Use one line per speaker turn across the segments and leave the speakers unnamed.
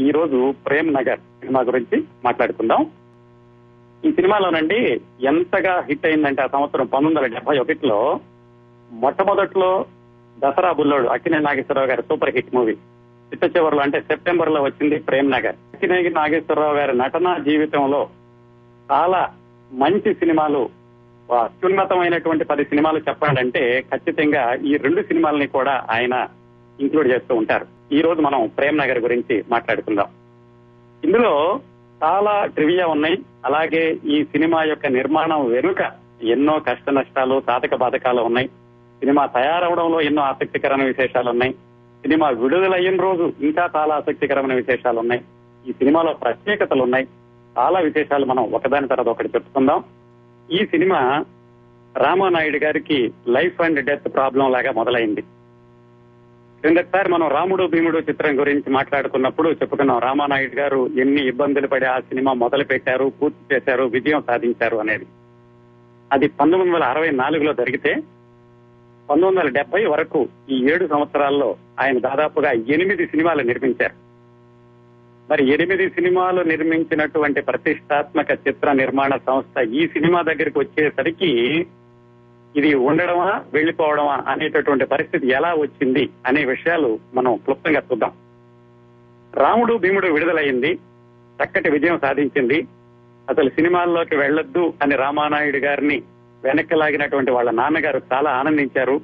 ఈ రోజు ప్రేమ్ నగర్ సినిమా గురించి మాట్లాడుకుందాం. ఈ సినిమాలోనండి ఎంతగా హిట్ అయిందంటే ఆ సంవత్సరం పంతొమ్మిది వందల డెబ్బై ఒకటిలో మొట్టమొదట్లో దసరా బుల్లోడు అక్కినే నాగేశ్వరరావు గారి సూపర్ హిట్ మూవీ. చిట్ట చివరిలో అంటే సెప్టెంబర్లో వచ్చింది ప్రేమ్ నగర్. అక్కినే నాగేశ్వరరావు గారి నటనా జీవితంలో చాలా మంచి సినిమాలు అత్యున్నతమైనటువంటి పది సినిమాలు చెప్పాలంటే ఖచ్చితంగా ఈ రెండు సినిమాలని కూడా ఆయన ఇంక్లూడ్ చేస్తూ ఉంటారు. ఈ రోజు మనం ప్రేమ్ నగర్ గురించి మాట్లాడుకుందాం. ఇందులో చాలా ట్రివియా ఉన్నాయి. అలాగే ఈ సినిమా యొక్క నిర్మాణం వెనుక ఎన్నో కష్ట నష్టాలు సాధక బాధకాలు ఉన్నాయి. సినిమా తయారవడంలో ఎన్నో ఆసక్తికరమైన విశేషాలు ఉన్నాయి. సినిమా విడుదలయ్యిన రోజు ఇంకా చాలా ఆసక్తికరమైన విశేషాలు ఉన్నాయి. ఈ సినిమాలో ప్రత్యేకతలు ఉన్నాయి. చాలా విశేషాలు మనం ఒకదాని తర్వాత ఒకటి చెప్పుకుందాం. ఈ సినిమా రామానాయుడు గారికి లైఫ్ అండ్ డెత్ ప్రాబ్లం లాగా మొదలైంది. క్రిందటిసారి మనం రాముడు భీముడు చిత్రం గురించి మాట్లాడుకున్నప్పుడు చెప్పుకున్నాం. రామానాయుడు గారు ఎన్ని ఇబ్బందులు పడి ఆ సినిమా మొదలు పెట్టారు పూర్తి చేశారు విజయం సాధించారు అనేది. అది పంతొమ్మిది వందల అరవై నాలుగులో జరిగితే పంతొమ్మిది వందల డెబ్బై వరకు ఈ ఏడు సంవత్సరాల్లో ఆయన దాదాపుగా ఎనిమిది సినిమాలు నిర్మించారు. మరి ఎనిమిది సినిమాలు నిర్మించినటువంటి ప్రతిష్టాత్మక చిత్ర నిర్మాణ సంస్థ ఈ సినిమా దగ్గరికి వచ్చేసరికి ఇది ఉండడమా వెళ్ళిపోవడమా అనేటటువంటి పరిస్థితి ఎలా వచ్చింది అనే విషయాలు మనం క్లుప్తంగా చూద్దాం. రాముడు భీముడు విడుదలైంది చక్కటి విజయం సాధించింది. అసలు సినిమాల్లోకి వెళ్ళొద్దు అని రామానాయుడు గారిని వెనక్కి లాగినటువంటి వాళ్ళ నాన్నగారు చాలా ఆనందించారు.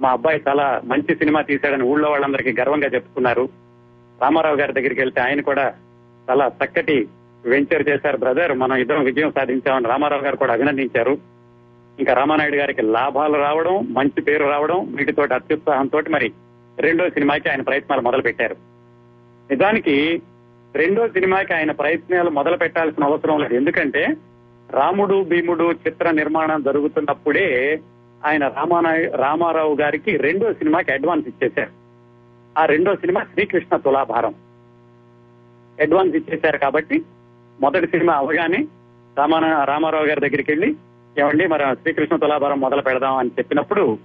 మా అబ్బాయి చాలా మంచి సినిమా తీశాడని ఊళ్ళో వాళ్ళందరికీ గర్వంగా చెప్పుకున్నారు. రామారావు గారి దగ్గరికి వెళ్తే ఆయన కూడా చాలా చక్కటి వెంచర్ చేశారు. బ్రదర్ మనం ఇద్దరం విజయం సాధించామని రామారావు గారు కూడా అభినందించారు. ఇంకా రామానాయుడు గారికి లాభాలు రావడం మంచి పేరు రావడం వీటితో అత్యుత్సాహంతో మరి రెండో సినిమాకి ఆయన ప్రయత్నాలు మొదలు పెట్టారు నిజానికి రెండో సినిమాకి ఆయన ప్రయత్నాలు మొదలు పెట్టాల్సిన అవసరం లేదు. ఎందుకంటే రాముడు భీముడు చిత్ర నిర్మాణం జరుగుతున్నప్పుడే ఆయన రామానాయ రామారావు గారికి రెండో సినిమాకి అడ్వాన్స్ ఇచ్చేశారు. ఆ రెండో సినిమా శ్రీకృష్ణ తులాభారం. అడ్వాన్స్ ఇచ్చేశారు కాబట్టి మొదటి సినిమా అవగానే రామారావు గారి దగ్గరికి వెళ్ళి ఏమండి మరి శ్రీకృష్ణ తులాభారం మొదలు పెడదాం అని చెప్పినప్పుడు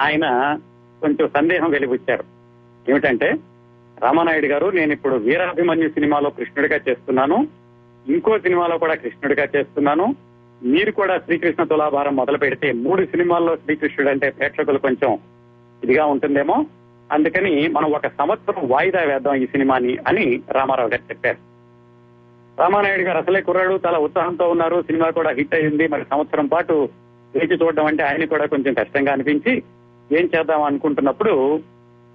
ఆయన కొంచెం సందేహం వెలిబుచ్చారు. ఏమిటంటే రామానాయుడు గారు నేను ఇప్పుడు వీరాభిమన్యు సినిమాలో కృష్ణుడిగా చేస్తున్నాను ఇంకో సినిమాలో కూడా కృష్ణుడిగా చేస్తున్నాను మీరు కూడా శ్రీకృష్ణ తులాభారం మొదలు పెడితే మూడు సినిమాల్లో శ్రీకృష్ణుడు అంటే ప్రేక్షకులు కొంచెం ఇదిగా ఉంటుందేమో అందుకని మనం ఒక సంవత్సరం వాయిదా వేద్దాం ఈ సినిమాని అని రామారావు గారు చెప్పారు. రామానాయుడు గారు అసలే కుర్రాడు చాలా ఉత్సాహంతో ఉన్నారు. సినిమా కూడా హిట్ అయింది. మరి సంవత్సరం పాటు వేచి చూడడం అంటే ఆయన కూడా కొంచెం కష్టంగా అనిపించి ఏం చేద్దాం అనుకుంటున్నప్పుడు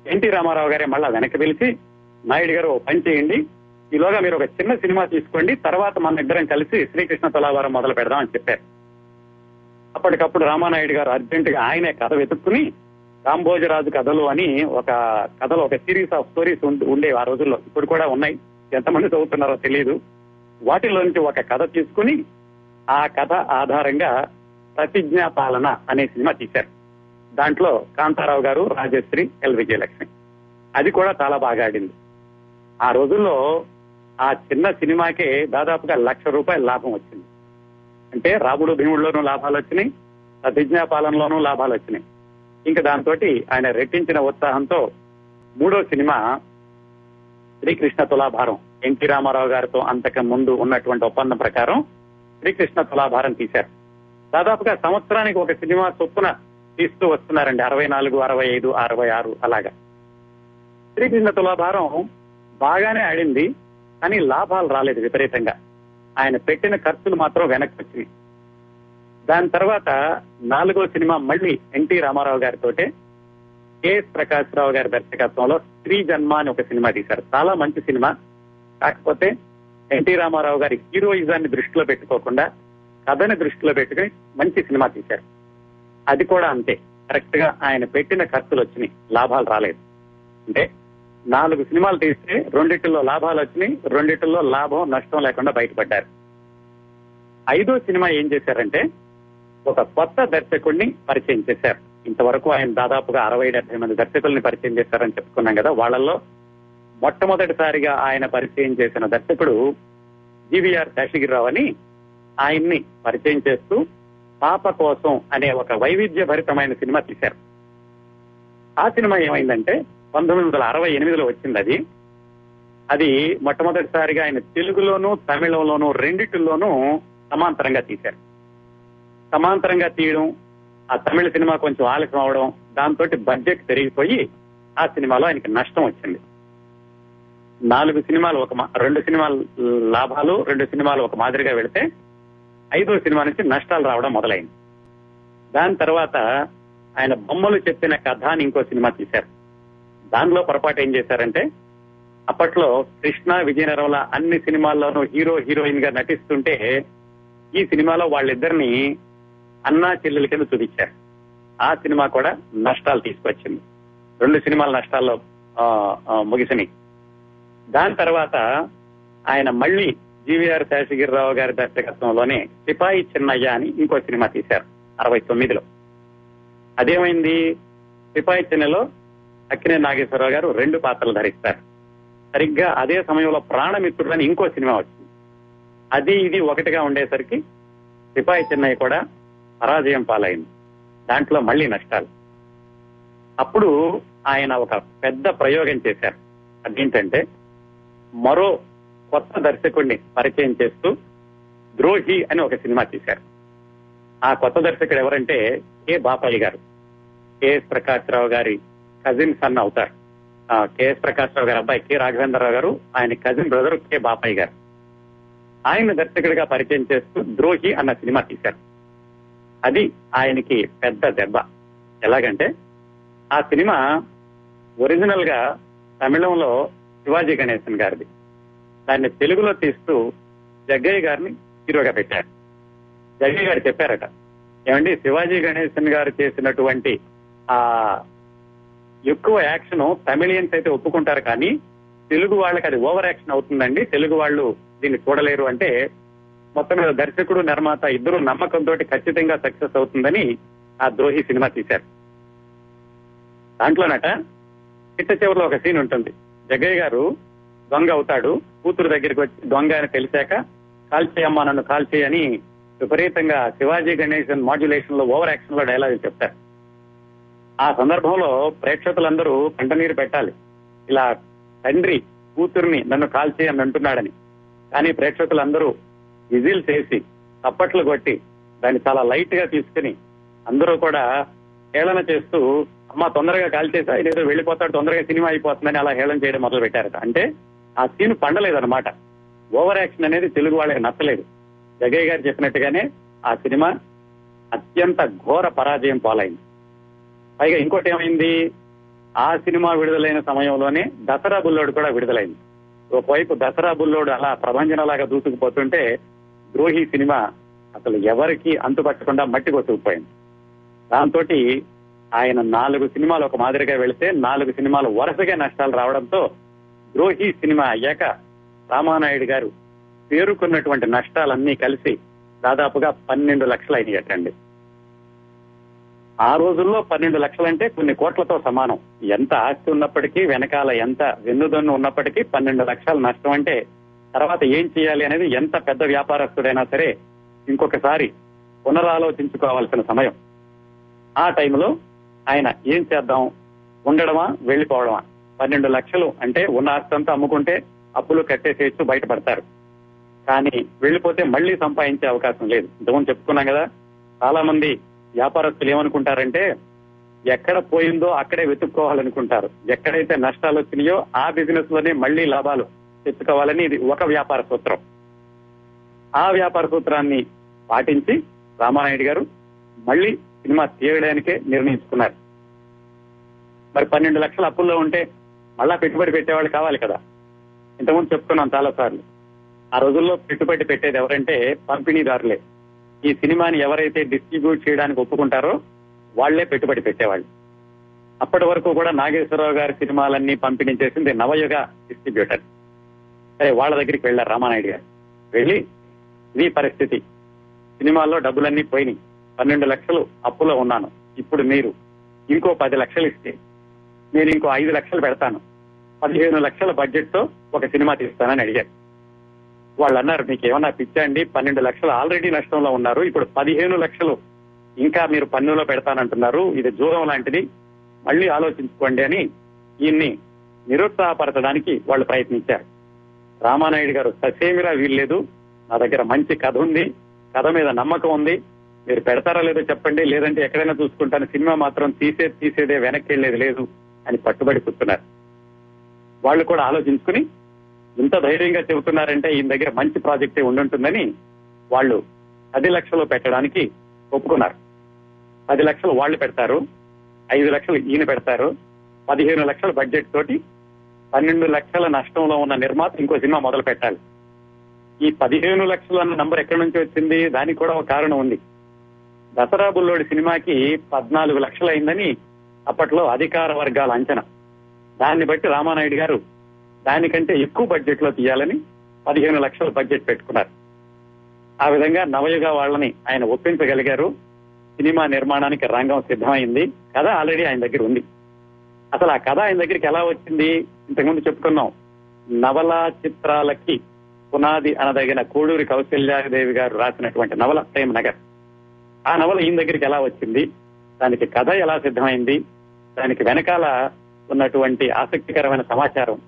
ఎన్టీ రామారావు గారే మళ్ళా వెనక్కి పిలిచి నాయుడు గారు ఓ పని చేయండి. ఈలోగా మీరు ఒక చిన్న సినిమా తీసుకోండి. తర్వాత మన ఇద్దరం కలిసి శ్రీకృష్ణ తులావారం మొదలు పెడదాం అని చెప్పారు. అప్పటికప్పుడు రామానాయుడు గారు అర్జెంట్గా ఆయనే కథ వెతుక్కుని రాంభోజరాజు కథలు అని ఒక కథలు ఒక సిరీస్ ఆఫ్ స్టోరీస్ ఉండేవి ఆ రోజుల్లో ఇప్పుడు కూడా ఉన్నాయి. ఎంతమంది చదువుతున్నారో తెలియదు. వాటిలోంచి ఒక కథ తీసుకుని ఆ కథ ఆధారంగా ప్రతిజ్ఞా పాలన అనే సినిమా తీశారు. దాంట్లో కాంతారావు గారు రాజశ్రీ ఎల్. విజయలక్ష్మి. అది కూడా చాలా బాగా ఆడింది. ఆ రోజుల్లో ఆ చిన్న సినిమాకే దాదాపుగా లక్ష రూపాయల లాభం వచ్చింది. అంటే రాముడు భీముడిలోనూ లాభాలు వచ్చినాయి ప్రతిజ్ఞా పాలనలోనూ లాభాలు వచ్చినాయి. ఇంకా దాంతో ఆయన రెట్టించిన ఉత్సాహంతో మూడో cinema Srikrishna Tulabharam N T Ramarao గారితో అంతకు ముందు ఉన్నటువంటి ఒప్పందం ప్రకారం శ్రీకృష్ణ తులాభారం తీశారు. దాదాపుగా సంవత్సరానికి ఒక సినిమా చొప్పున తీస్తూ వస్తున్నారండి. అరవై నాలుగు అరవై ఐదు అరవై ఆరు అలాగా. శ్రీకృష్ణ తులాభారం బాగానే ఆడింది కానీ లాభాలు రాలేదు విపరీతంగా. ఆయన పెట్టిన ఖర్చులు మాత్రం వెనక్కి వచ్చినాయి దాని తర్వాత నాలుగో సినిమా మళ్ళీ ఎన్టీ రామారావు గారితో కెఎస్ ప్రకాశ్ రావు గారి దర్శకత్వంలో స్త్రీ జన్మ అని ఒక సినిమా తీశారు. చాలా మంచి సినిమా. కాకపోతే ఎన్టీ రామారావు గారి హీరోయిజాన్ని దృష్టిలో పెట్టుకోకుండా కథని దృష్టిలో పెట్టుకుని మంచి సినిమా తీశారు. అది కూడా అంతే. కరెక్ట్గా ఆయన పెట్టిన ఖర్చులు వచ్చినాయి. లాభాలు రాలేదు. అంటే నాలుగు సినిమాలు తీస్తే రెండిటిలో లాభాలు వచ్చినాయి రెండిటిలో లాభం నష్టం లేకుండా బయటపడ్డారు. ఐదో సినిమా ఏం చేశారంటే ఒక కొత్త దర్శకుడిని పరిచయం చేశారు. ఇంతవరకు ఆయన దాదాపుగా అరవై డెబ్బై మంది దర్శకుల్ని పరిచయం చేశారని చెప్పుకున్నాం కదా వాళ్ళల్లో మొట్టమొదటిసారిగా ఆయన పరిచయం చేసిన దర్శకుడు జీవీఆర్ శేషగిరిరావు అని ఆయన్ని పరిచయం చేస్తూ పాప కోసం అనే ఒక వైవిధ్య భరితమైన సినిమా తీశారు. ఆ సినిమా ఏమైందంటే పంతొమ్మిది వందల అరవై ఎనిమిదిలో వచ్చింది అది. అది మొట్టమొదటిసారిగా ఆయన తెలుగులోను తమిళంలోను రెండిటిలోనూ సమాంతరంగా తీశారు. సమాంతరంగా తీయడం ఆ తమిళ సినిమా కొంచెం ఆలస్యం అవడం దాంతో బడ్జెట్ పెరిగిపోయి ఆ సినిమాలో ఆయనకి నష్టం వచ్చింది. నాలుగు సినిమాలు ఒక మా- రెండు సినిమాలు లాభాలు రెండు సినిమాలు ఒక మాదిరిగా వెళితే ఐదో సినిమా నుంచి నష్టాలు రావడం మొదలైంది. దాని తర్వాత ఆయన బొమ్మలు చెప్పిన కథ అని ఇంకో సినిమా తీశారు. దానిలో పొరపాటు ఏం చేశారంటే అప్పట్లో కృష్ణ విజయనగరంలో అన్ని సినిమాల్లోనూ హీరో హీరోయిన్గా నటిస్తుంటే ఈ సినిమాలో వాళ్ళిద్దరిని అన్నా చెల్లెల కింద చూపించారు ఆ సినిమా కూడా నష్టాలు తీసుకొచ్చింది. రెండు సినిమాల నష్టాల్లో ముగిసినాయి. దాని తర్వాత ఆయన మళ్ళీ జీవీఆర్ శేషగిరిరావు గారి దర్శకత్వంలోనే సిపాయి చిన్నయ్య అని ఇంకో సినిమా తీశారు అరవై తొమ్మిదిలో. అదేమైంది? సిపాయి చిన్నలో అక్కినే నాగేశ్వరరావు గారు రెండు పాత్రలు ధరిస్తారు. సరిగ్గా అదే సమయంలో ప్రాణమిత్రుడు అని ఇంకో సినిమా వచ్చింది. అది ఇది ఒకటిగా ఉండేసరికి సిపాయి చెన్నై కూడా పరాజయం పాలైంది. దాంట్లో మళ్ళీ నష్టాలు. అప్పుడు ఆయన ఒక పెద్ద ప్రయోగం చేశారు. అదేంటంటే మరో కొత్త దర్శకుడిని పరిచయం చేస్తూ ద్రోహి అని ఒక సినిమా తీశారు. ఆ కొత్త దర్శకుడు ఎవరంటే కె బాపయ్య గారు. కెఎస్ ప్రకాశ్రావు గారి కజిన్ సన్ అవుతారు. ఆ, ప్రకాష్ రావు గారి అబ్బాయి కె రాఘవేంద్రరావు గారు ఆయన కజిన్ బ్రదర్ కె బాపయ్య గారు. ఆయన దర్శకుడిగా పరిచయం చేస్తూ ద్రోహి అన్న సినిమా తీశారు. అది ఆయనకి పెద్ద దెబ్బ. ఎలాగంటే ఆ సినిమా ఒరిజినల్గా తమిళంలో శివాజీ గణేశన్ గారిది. దాన్ని తెలుగులో తీస్తూ జగ్గయ్య గారిని హీరోగా పెట్టారు. జగ్గయ్య గారు చెప్పారట ఏమండి శివాజీ గణేశన్ గారు చేసినటువంటి ఆ ఎక్కువ యాక్షన్ తమిళియన్స్ అయితే ఒప్పుకుంటారు కానీ తెలుగు వాళ్ళకి అది ఓవర్ యాక్షన్ అవుతుందండి. తెలుగు వాళ్ళు దీన్ని చూడలేరు అంటే మొత్తం మీద దర్శకుడు నిర్మాత ఇద్దరు నమ్మకంతో ఖచ్చితంగా సక్సెస్ అవుతుందని ఆ ద్రోహి సినిమా తీశారు. దాంట్లోనట చిట్ట చివరిలో ఒక సీన్ ఉంటుంది. జగ్గయ్య గారు దొంగ అవుతాడు. కూతురు దగ్గరికి వచ్చి దొంగ అని తెలిసాక కాల్చేయమ్మా నన్ను కాల్చేయని విపరీతంగా శివాజీ గణేశన్ మాడ్యులేషన్లో ఓవర్ యాక్షన్లో డైలాగులు చెప్తారు. ఆ సందర్భంలో ప్రేక్షకులందరూ కంటనీరు పెట్టాలి. ఇలా తండ్రి కూతుర్ని నన్ను కాల్చేయని అంటున్నాడని. కానీ ప్రేక్షకులందరూ విజిల్ చేసి తప్పట్లు కొట్టి దాన్ని చాలా లైట్గా తీసుకుని అందరూ కూడా హేళన చేస్తూ అమ్మ తొందరగా కాల్చేసి ఆయన ఏదో వెళ్ళిపోతాడు తొందరగా సినిమా అయిపోతుందని అలా హేళన చేయడం మొదలు పెట్టారట అంటే ఆ సీన్ పండలేదన్నమాట. ఓవర్ యాక్షన్ అనేది తెలుగు వాళ్ళకి నచ్చలేదు. జగయ్య గారు చెప్పినట్టుగానే ఆ సినిమా అత్యంత ఘోర పరాజయం పాలైంది. పైగా ఇంకోటి ఏమైంది? ఆ సినిమా విడుదలైన సమయంలోనే దసరా బుల్లోడు కూడా విడుదలైంది. ఒకవైపు దసరా బుల్లోడు అలా ప్రభంజనలాగా దూసుకుపోతుంటే ద్రోహి సినిమా అసలు ఎవరికి అంతుపట్టకుండా మట్టి కొట్టుకుపోయింది. దాంతో ఆయన నాలుగు సినిమాలు ఒక మాదిరిగా వెళితే నాలుగు సినిమాలు వరుసగా నష్టాలు రావడంతో ద్రోహి సినిమా అయ్యాక రామానాయుడు గారు పేరుకున్నటువంటి నష్టాలన్నీ కలిసి దాదాపుగా పన్నెండు లక్షలు అయినాయటండి. ఆ రోజుల్లో పన్నెండు లక్షలంటే కొన్ని కోట్లతో సమానం. ఎంత ఆస్తి ఉన్నప్పటికీ వెనకాల ఎంత వెన్నుదన్ను ఉన్నప్పటికీ పన్నెండు లక్షల నష్టం అంటే తర్వాత ఏం చేయాలి అనేది ఎంత పెద్ద వ్యాపారస్తుడైనా సరే ఇంకొకసారి పునరాలోచించుకోవాల్సిన సమయం. ఆ టైంలో ఆయన ఏం చేద్దాం? ఉండడమా? వెళ్ళిపోవడమా? పన్నెండు లక్షలు అంటే ఉన్న ఆస్తంతా అమ్ముకుంటే అప్పులు కట్టేసేయచ్చు బయటపడతారు. కానీ వెళ్ళిపోతే మళ్ళీ సంపాదించే అవకాశం లేదు. ఇంతకుముందు చెప్పుకున్నాం కదా చాలా మంది వ్యాపారస్తులు ఏమనుకుంటారంటే ఎక్కడ పోయిందో అక్కడే వెతుక్కోవాలనుకుంటారు. ఎక్కడైతే నష్టాలు వచ్చినాయో ఆ బిజినెస్లోనే మళ్ళీ లాభాలు తెచ్చుకోవాలని ఇది ఒక వ్యాపార సూత్రం. ఆ వ్యాపార సూత్రాన్ని పాటించి రామానాయుడు గారు మళ్ళీ సినిమా తీయడానికే నిర్ణయించుకున్నారు. మరి పన్నెండు లక్షల అప్పుల్లో ఉంటే మళ్ళా పెట్టుబడి పెట్టేవాళ్ళు కావాలి కదా. ఇంతకుముందు చెప్పుకున్నాం చాలాసార్లు. ఆ రోజుల్లో పెట్టుబడి పెట్టేది ఎవరంటే పంపిణీదారులే. ఈ సినిమాని ఎవరైతే డిస్ట్రిబ్యూట్ చేయడానికి ఒప్పుకుంటారో వాళ్ళే పెట్టుబడి పెట్టేవాళ్ళు. అప్పటి వరకు కూడా నాగేశ్వరరావు గారి సినిమాలన్నీ పంపిణీ చేసింది నవయుగ డిస్ట్రిబ్యూటర్. సరే వాళ్ళ దగ్గరికి వెళ్ళారు రామానాయుడు గారు. వెళ్ళి ఇది పరిస్థితి. సినిమాల్లో డబ్బులన్నీ పోయినాయి. పన్నెండు లక్షలు అప్పులో ఉన్నాను. ఇప్పుడు మీరు ఇంకో పది లక్షలు ఇస్తే నేను ఇంకో ఐదు లక్షలు పెడతాను. పదిహేను లక్షల బడ్జెట్తో ఒక సినిమా తీస్తానని అడిగారు. వాళ్ళు అన్నారు మీకు ఏమన్నా పిచ్చండి పన్నెండు లక్షలు ఆల్రెడీ నష్టంలో ఉన్నారు. ఇప్పుడు పదిహేను లక్షలు ఇంకా మీరు పన్నులో పెడతానంటున్నారు. ఇది జూరం లాంటిది. మళ్ళీ ఆలోచించుకోండి అని ఈయన్ని నిరుత్సాహపరచడానికి వాళ్ళు ప్రయత్నించారు. రామానాయుడు గారు ససేమిరా వీల్లేదు. నా దగ్గర మంచి కథ ఉంది. కథ మీద నమ్మకం ఉంది. మీరు పెడతారా లేదో చెప్పండి. లేదంటే ఎక్కడైనా చూసుకుంటాను. సినిమా మాత్రం తీసేది తీసేదే వెనక్కి వెళ్ళేది లేదు అని పట్టుబడి కూర్చున్నారు. వాళ్ళు కూడా ఆలోచించుకుని ఇంత ధైర్యంగా చెబుతున్నారంటే ఈయన దగ్గర మంచి ప్రాజెక్టే ఉండుంటుందని వాళ్ళు పది లక్షలు పెట్టడానికి ఒప్పుకున్నారు. పది లక్షలు వాళ్ళు పెడతారు. ఐదు లక్షలు ఈయన పెడతారు. పదిహేను లక్షల బడ్జెట్ తోటి పన్నెండు లక్షల నష్టంలో ఉన్న నిర్మాత ఇంకో సినిమా మొదలు పెట్టాలి. ఈ పదిహేను లక్షలు అన్న నంబర్ ఎక్కడి నుంచి వచ్చింది? దానికి కూడా ఒక కారణం ఉంది. దసరా బుల్లోడి సినిమాకి పద్నాలుగు లక్షలైందని అప్పట్లో అధికార వర్గాల అంచనా. దాన్ని బట్టి రామానాయుడు గారు దానికంటే ఎక్కువ బడ్జెట్లో తీయాలని పదిహేను లక్షల బడ్జెట్ పెట్టుకున్నారు. ఆ విధంగా నవయుగ వాళ్ళని ఆయన ఒప్పించగలిగారు. సినిమా నిర్మాణానికి రంగం సిద్ధమైంది. కథ ఆల్రెడీ ఆయన దగ్గర ఉంది. అసలు ఆ కథ ఆయన దగ్గరికి ఎలా వచ్చింది? ఇంతకుముందు చెప్పుకున్నాం. నవల చిత్రాలకి పునాది అనదగిన కోడూరి కౌశల్యాదేవి గారు రాసినటువంటి నవల ప్రేమ నగర్ ఆ నవల ఈయన దగ్గరికి ఎలా వచ్చింది? దానికి కథ ఎలా సిద్ధమైంది? దానికి వెనకాల ఉన్నటువంటి ఆసక్తికరమైన సమాచారం.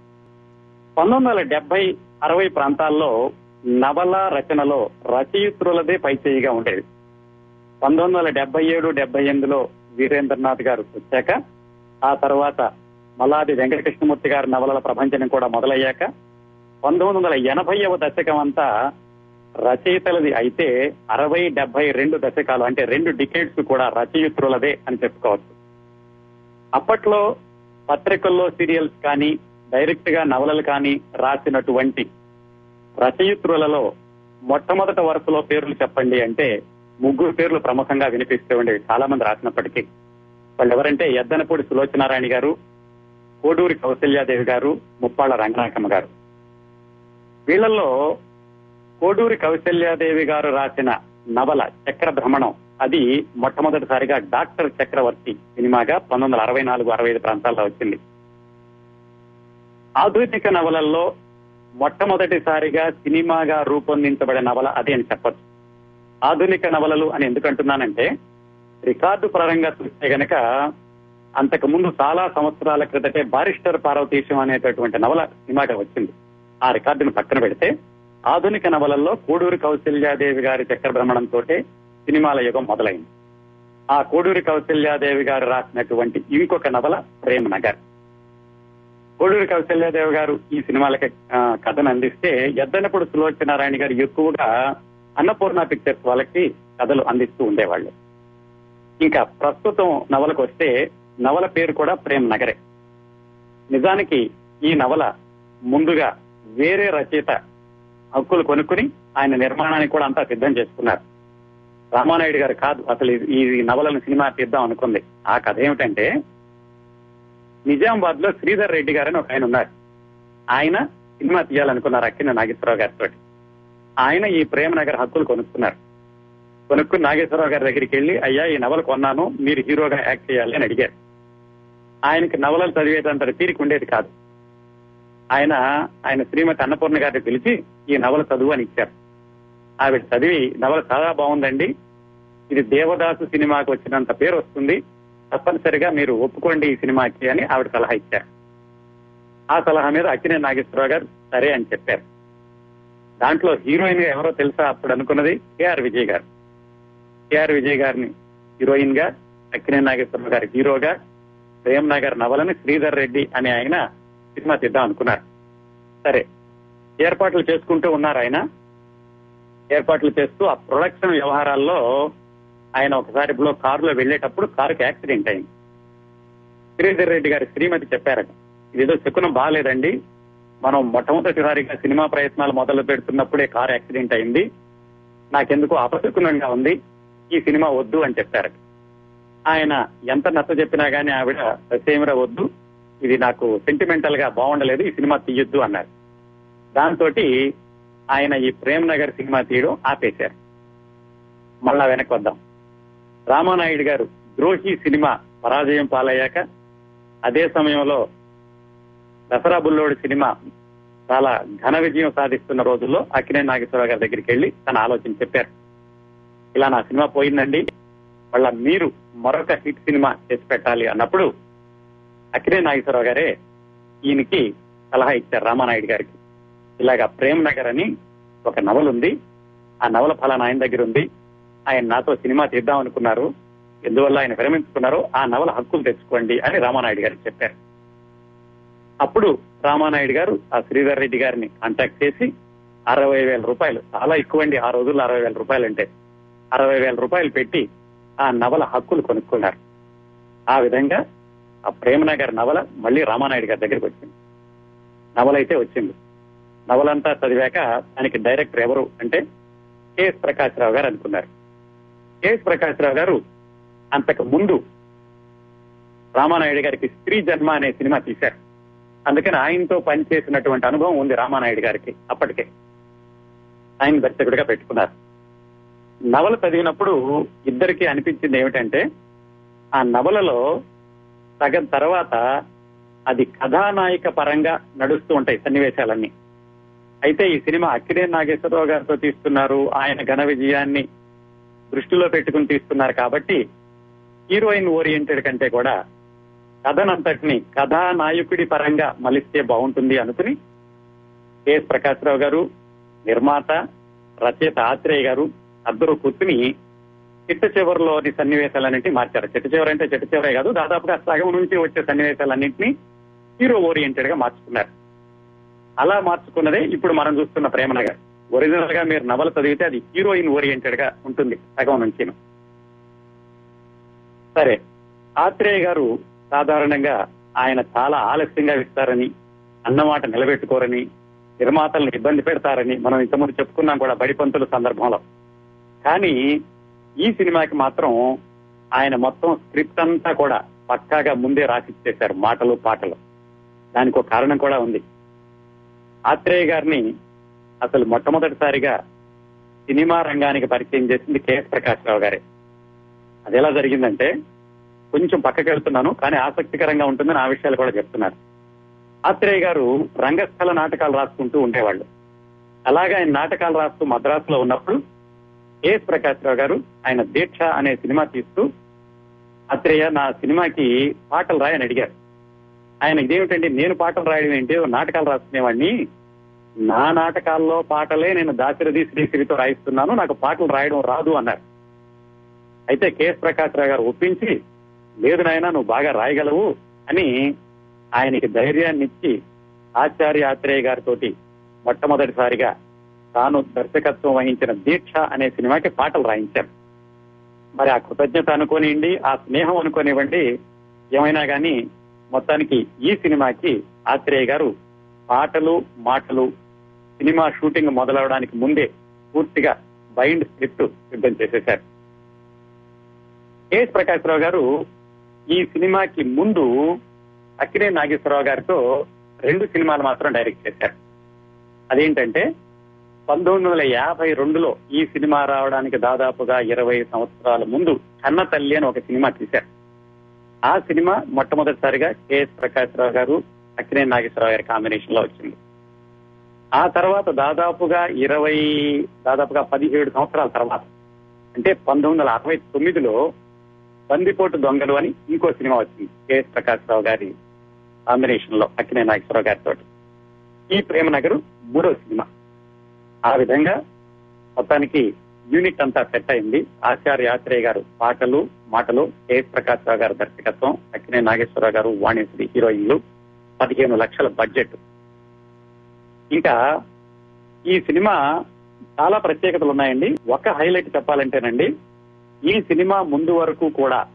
పంతొమ్మిది వందల డెబ్బై అరవై ప్రాంతాల్లో నవల రచనలో రచయిత్రులదే పైచేయిగా ఉండేది పంతొమ్మిది వందల డెబ్బై ఏడు డెబ్బై ఎనిమిదిలో వీరేంద్రనాథ్ గారు వచ్చాక ఆ తర్వాత మల్లాది వెంకటకృష్ణమూర్తి గారి నవలల ప్రపంచం కూడా మొదలయ్యాక పంతొమ్మిది వందల ఎనభైవ దశకం అంతా రచయితలది అయితే అరవై డెబ్బై రెండు దశకాలు అంటే రెండు డికేట్స్ కూడా రచయిత్రులదే అని చెప్పుకోవచ్చు. అప్పట్లో పత్రికల్లో సీరియల్స్ కానీ డైరెక్ట్గా నవలలు కానీ రాసినటువంటి రచయిత్రులలో మొట్టమొదట వరుసలో పేర్లు చెప్పండి అంటే ముగ్గురు పేర్లు ప్రముఖంగా వినిపిస్తూ ఉండేవి చాలా మంది రాసినప్పటికీ. వాళ్ళు ఎవరంటే ఎద్దనపూడి సులోచనారాయణ గారు కోడూరి కౌశల్యాదేవి గారు ముప్పాళ్ళ రంగనాయకమ్మ గారు. వీళ్ళల్లో కోడూరి కౌశల్యాదేవి గారు రాసిన నవల చక్ర భ్రమణం అది మొట్టమొదటిసారిగా డాక్టర్ చక్రవర్తి సినిమాగా పంతొమ్మిది వందల అరవై నాలుగు అరవై ఐదు ప్రాంతాల్లో వచ్చింది. ఆధునిక నవలల్లో మొట్టమొదటిసారిగా సినిమాగా రూపొందించబడే నవల అదే అని చెప్పచ్చు. ఆధునిక నవలలు అని ఎందుకంటున్నానంటే రికార్డు పరంగా చూస్తే గనక అంతకు ముందు చాలా సంవత్సరాల క్రితటే బారిస్టర్ పార్వతీశం అనేటటువంటి నవల సినిమాగా వచ్చింది. ఆ రికార్డును పక్కన పెడితే ఆధునిక నవలల్లో కోడూరి కౌశల్యాదేవి గారి చక్రభ్రమణంతో సినిమాల యుగం మొదలైంది. ఆ కోడూరి కౌశల్యాదేవి గారు రాసినటువంటి ఇంకొక నవల ప్రేమ నగర్ కోడూరి కౌశల్యాదేవి గారు ఈ సినిమాలకి కథను అందిస్తే ఎద్దనప్పుడు సులోచనారాయణ గారు ఎక్కువగా అన్నపూర్ణ పిక్చర్స్ వాళ్ళకి కథలు అందిస్తూ ఉండేవాళ్ళు. ఇంకా ప్రస్తుతం నవలకు వస్తే నవల పేరు కూడా ప్రేమ్ నగరే నిజానికి ఈ నవల ముందుగా వేరే రచయిత హక్కులు కొనుక్కుని ఆయన నిర్మాణానికి కూడా అంతా సిద్ధం చేసుకున్నారు. రామానాయుడు గారు కాదు అసలు ఇది- ఈ నవలను సినిమా తీద్దాం అనుకుంది. ఆ కథ ఏమిటంటే నిజామాబాద్లో శ్రీధర్ రెడ్డి గారని ఒక ఆయన ఉన్నారు. ఆయన సినిమా తీయాలనుకున్నారు అక్కిన నాగేశ్వరరావు గారితో ఆయన ఈ ప్రేమ నగర్ హక్కులు కొనుక్కున్నారు. కొనుక్కుని నాగేశ్వరరావు గారి దగ్గరికి వెళ్ళి అయ్యా ఈ నవల కొన్నాను మీరు హీరోగా యాక్ట్ చేయాలి అని అడిగారు. ఆయనకి నవలలు చదివేటంత తీరిక ఉండేది కాదు. ఆయన ఆయన శ్రీమతి అన్నపూర్ణ గారిని పిలిచి ఈ నవల చదువు అని ఇచ్చారు. ఆవిడ చదివి నవల చాలా బాగుందండి. ఇది దేవదాసు సినిమాకి వచ్చినంత పేరు వస్తుంది. తప్పనిసరిగా మీరు ఒప్పుకోండి ఈ సినిమాకి అని ఆవిడ సలహా ఇచ్చారు. ఆ సలహా మీద అక్కినే నాగేశ్వరరావు గారు సరే అని చెప్పారు. దాంట్లో హీరోయిన్గా ఎవరో తెలుసా అప్పుడు అనుకున్నది? కేఆర్ విజయ్ గారు. కేఆర్ విజయ్ గారిని హీరోయిన్గా అక్కినే నాగేశ్వరరావు గారి హీరోగా ప్రేమ్ నగర్ నవలని శ్రీధర్ రెడ్డి అనే ఆయన సినిమా తీద్దాం అనుకున్నారు. సరే ఏర్పాట్లు చేసుకుంటూ ఉన్నారు ఆయన. ఏర్పాట్లు చేస్తూ ఆ ప్రొడక్షన్ వ్యవహారాల్లో ఆయన ఒకసారి ఇప్పుడు కారులో వెళ్ళేటప్పుడు కారుకి యాక్సిడెంట్ అయింది. శ్రీధర్ రెడ్డి గారి శ్రీమతి చెప్పారట ఇదేదో శకునం బాగాలేదండి మనం మొట్టమొదటిసారిగా సినిమా ప్రయత్నాలు మొదలు పెడుతున్నప్పుడే కారు యాక్సిడెంట్ అయింది. నాకెందుకు అపశకునంగా ఉంది. ఈ సినిమా వద్దు అని చెప్పారట. ఆయన ఎంత నచ్చ చెప్పినా గానీ ఆవిడ సేమిరా వద్దు. ఇది నాకు సెంటిమెంటల్గా బాగుండలేదు ఈ సినిమా తీయొద్దు అన్నారు. దాంతో ఆయన ఈ ప్రేమ్ నగర్ సినిమా తీయడం ఆపేశారు. మళ్ళా వెనక్కి వద్దాం. రామానాయుడు గారు ద్రోహి సినిమా పరాజయం పాలయ్యాక అదే సమయంలో దసరా బుల్లోడు సినిమా చాలా ఘన విజయం సాధిస్తున్న రోజుల్లో అక్కినే నాగేశ్వరరావు గారి దగ్గరికి వెళ్ళి తన ఆలోచన చెప్పారు. ఇలా నా సినిమా పోయిందండి మళ్ళా మీరు మరొక హిట్ సినిమా చేసి పెట్టాలి అన్నప్పుడు అక్కినే నాగేశ్వరరావు గారే ఈయనకి సలహా ఇచ్చారు రామానాయుడు గారికి. ఇలాగా ప్రేమ్ నగర్ అని ఒక నవల ఉంది. ఆ నవల ఫలానా ఆయన దగ్గర ఉంది. ఆయన నాతో సినిమా తీద్దాం అనుకున్నారు. ఎందువల్ల ఆయన విరమించుకున్నారో ఆ నవల హక్కులు తెచ్చుకోండి అని రామానాయుడు గారికి చెప్పారు. అప్పుడు రామానాయుడు గారు ఆ శ్రీధర్ రెడ్డి గారిని కాంటాక్ట్ చేసి అరవై వేల రూపాయలు చాలా ఎక్కువ అండి ఆ రోజుల్లో అరవై వేల రూపాయలు అంటే అరవై వేల రూపాయలు పెట్టి ఆ నవల హక్కులు కొనుక్కున్నారు. ఆ విధంగా ఆ ప్రేమనగర్ నవల మళ్ళీ రామానాయుడు గారి దగ్గరికి వచ్చింది. నవల అయితే వచ్చింది. నవలంతా చదివాక దానికి డైరెక్టర్ ఎవరు అంటే కెఎస్ ప్రకాశ్రావు గారు అనుకున్నారు. కెఎస్ ప్రకాశ్రావు గారు అంతకు ముందు రామానాయుడు గారికి స్త్రీ జన్మ అనే సినిమా తీశారు. అందుకని ఆయనతో పనిచేసినటువంటి అనుభవం ఉంది రామానాయుడు గారికి అప్పటికే. ఆయన దర్శకుడిగా పెట్టుకున్నారు. నవల చదివినప్పుడు ఇద్దరికి అనిపించింది ఏమిటంటే ఆ నవలలో సగం తర్వాత అది కథానాయిక పరంగా నడుస్తూ ఉంటాయి సన్నివేశాలన్నీ. అయితే ఈ సినిమా అక్కినే నాగేశ్వరరావు గారితో తీస్తున్నారు. ఆయన ఘన విజయాన్ని దృష్టిలో పెట్టుకుని తీస్తున్నారు కాబట్టి హీరోయిన్ ఓరియంటెడ్ కంటే కూడా కథనంతటిని కథానాయకుడి పరంగా మలిస్తే బాగుంటుంది అనుకుని కెఎస్ ప్రకాశ్రావు గారు నిర్మాత రచయిత ఆత్రేయ గారు అద్దరు కూర్చుని చిట్ట చివరిలోని సన్నివేశాలన్నింటినీ మార్చారు. చిట్ట చివరి అంటే చిట్ట చివరే కాదు దాదాపుగా సగం నుంచి వచ్చే సన్నివేశాలన్నింటినీ హీరో ఓరియంటెడ్గా మార్చుకున్నారు. అలా మార్చుకున్నదే ఇప్పుడు మనం చూస్తున్న ప్రేమనగర్. ఒరిజినల్గా మీరు నవల చదివితే అది హీరోయిన్ ఓరియంటెడ్గా ఉంటుంది సగం నుంచి సరే ఆత్రేయ గారు సాధారణంగా ఆయన చాలా ఆలస్యంగా ఇస్తారని అన్నమాట నిలబెట్టుకోరని నిర్మాతలను ఇబ్బంది పెడతారని మనం ఇంతకుముందు చెప్పుకున్నాం కూడా బడిపంతుల సందర్భంలో. కానీ ఈ సినిమాకి మాత్రం ఆయన మొత్తం స్క్రిప్ట్ అంతా కూడా పక్కాగా ముందే రాసిచ్చేశారు మాటలు పాటలు. దానికి ఒక కారణం కూడా ఉంది. ఆత్రేయ గారిని అసలు మొట్టమొదటిసారిగా సినిమా రంగానికి పరిచయం చేసింది కెఎస్ ప్రకాశ్రావు గారే. అది ఎలా జరిగిందంటే కొంచెం పక్కకి వెళ్తున్నాను కానీ ఆసక్తికరంగా ఉంటుందని ఆ విషయాలు కూడా చెప్తున్నారు. ఆత్రేయ గారు రంగస్థల నాటకాలు రాసుకుంటూ ఉండేవాళ్ళు. అలాగే ఆయన నాటకాలు రాస్తూ మద్రాసులో ఉన్నప్పుడు ఏఎస్ ప్రకాశ్రావు గారు ఆయన దీక్ష అనే సినిమా తీస్తూ ఆత్రేయ నా సినిమాకి పాటలు రాయని అడిగారు. ఆయన ఇదేమిటండి నేను పాటలు రాయడం ఏంటి నాటకాలు రాసుకునేవాడిని? నా నాటకాల్లో పాటలే నేను దాశరథి శ్రీశ్రీతో రాయిస్తున్నాను నాకు పాటలు రాయడం రాదు అన్నారు. అయితే కెఎస్ ప్రకాశ్రావు గారు ఒప్పించి లేదు నాయన నువ్వు బాగా రాయగలవు అని ఆయనకి ధైర్యాన్ని ఇచ్చి ఆచార్య ఆత్రేయ గారితో మొట్టమొదటిసారిగా తాను దర్శకత్వం వహించిన దీక్ష అనే సినిమాకి పాటలు రాయించారు. మరి ఆ కృతజ్ఞత అనుకోనివ్వండి ఆ స్నేహం అనుకోనివ్వండి ఏమైనా కానీ మొత్తానికి ఈ సినిమాకి ఆత్రేయ గారు పాటలు మాటలు సినిమా షూటింగ్ మొదలవడానికి ముందే పూర్తిగా బైండ్ స్క్రిప్ట్ సిద్ధం చేసేశారు. కేఎస్ ప్రకాశ్రావు గారు ఈ సినిమాకి ముందు అక్కినే నాగేశ్వరరావు గారితో రెండు సినిమాలు మాత్రం డైరెక్ట్ చేశారు. అదేంటంటే పంతొమ్మిది వందల యాభై రెండులో ఈ సినిమా రావడానికి దాదాపుగా ఇరవై సంవత్సరాల ముందు కన్న తల్లి అని ఒక సినిమా తీశారు. ఆ సినిమా మొట్టమొదటిసారిగా కెఎస్ ప్రకాశ్రావు గారు అక్కినే నాగేశ్వరరావు గారి కాంబినేషన్లో వచ్చింది. ఆ తర్వాత దాదాపుగా ఇరవై దాదాపుగా పదిహేడు సంవత్సరాల తర్వాత అంటే పంతొమ్మిది వందల అరవై తొమ్మిదిలో బందిపోటు దొంగలు అని ఇంకో సినిమా వచ్చింది కెఎస్ ప్రకాశ్రావు గారి కాంబినేషన్లో అక్కినే నాగేశ్వరరావు గారితో ఈ ప్రేమ నగరు మూడో సినిమా. ఆ విధంగా మొత్తానికి యూనిట్ అంతా సెట్ అయింది. ఆచార్య ఆత్రేయ గారు పాటలు మాటలు కేఎస్ ప్రకాశ్ రావు గారు దర్శకత్వం అక్కినే నాగేశ్వరరావు గారు వాణిశ్రీ హీరోయిన్లు పదిహేను లక్షల బడ్జెట్. ఇంకా ఈ సినిమా చాలా ప్రత్యేకతలు ఉన్నాయండి. ఒక హైలైట్ చెప్పాలంటేనండి ఈ సినిమా ముందు వరకు కూడా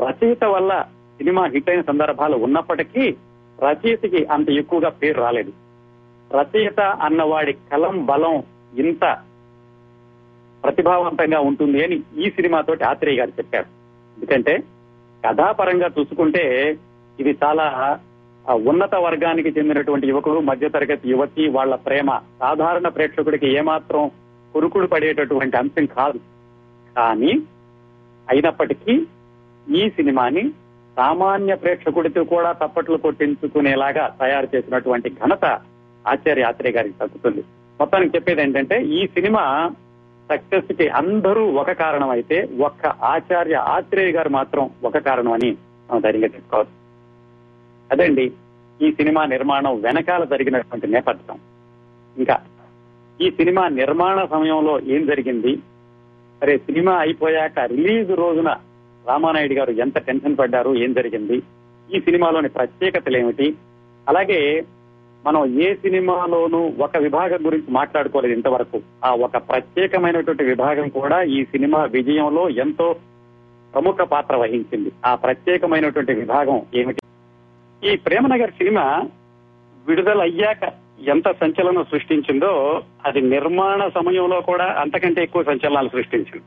రచయిత వల్ల సినిమా హిట్ అయిన సందర్భాలు ఉన్నప్పటికీ రచయితకి అంత ఎక్కువగా పేరు రాలేదు. రచయిత అన్నవాడి కలం బలం ఇంత ప్రతిభావంతంగా ఉంటుంది అని ఈ సినిమాతోటి ఆత్రేయ గారు చెప్పారు. ఎందుకంటే కథాపరంగా చూసుకుంటే ఇది చాలా ఉన్నత వర్గానికి చెందినటువంటి యువకుడు మధ్యతరగతి యువతి వాళ్ళ ప్రేమ. సాధారణ ప్రేక్షకుడికి ఏమాత్రం కురుకుడు పడేటటువంటి అంశం కాదు. కానీ అయినప్పటికీ ఈ సినిమాని సామాన్య ప్రేక్షకుడితో కూడా తప్పట్లు కొట్టించుకునేలాగా తయారు చేసినటువంటి ఘనత ఆచార్య ఆత్రేయ గారికి తగ్గుతుంది. మొత్తానికి చెప్పేది ఏంటంటే ఈ సినిమా సక్సెస్కి అందరూ ఒక కారణం అయితే ఒక్క ఆచార్య ఆత్రేయ గారు మాత్రం ఒక కారణం అని మనం ధైర్యంగా చెప్పుకోవచ్చు అదండి ఈ సినిమా నిర్మాణం వెనకాల జరిగినటువంటి నేపథ్యం. ఇంకా ఈ సినిమా నిర్మాణ సమయంలో ఏం జరిగింది? సరే సినిమా అయిపోయాక రిలీజ్ రోజున రామానాయుడు గారు ఎంత టెన్షన్ పడ్డారు? ఏం జరిగింది? ఈ సినిమాలోని ప్రత్యేకతలు ఏమిటి? అలాగే మనం ఏ సినిమాలోనూ ఒక విభాగం గురించి మాట్లాడుకోలేదు ఇంతవరకు. ఆ ఒక ప్రత్యేకమైనటువంటి విభాగం కూడా ఈ సినిమా విజయంలో ఎంతో ప్రముఖ పాత్ర వహించింది. ఆ ప్రత్యేకమైనటువంటి విభాగం ఏమిటి? ఈ ప్రేమనగర్ సినిమా విడుదలయ్యాక ఎంత సంచలనం సృష్టించిందో అది నిర్మాణ సమయంలో కూడా అంతకంటే ఎక్కువ సంచలనాలు సృష్టించింది.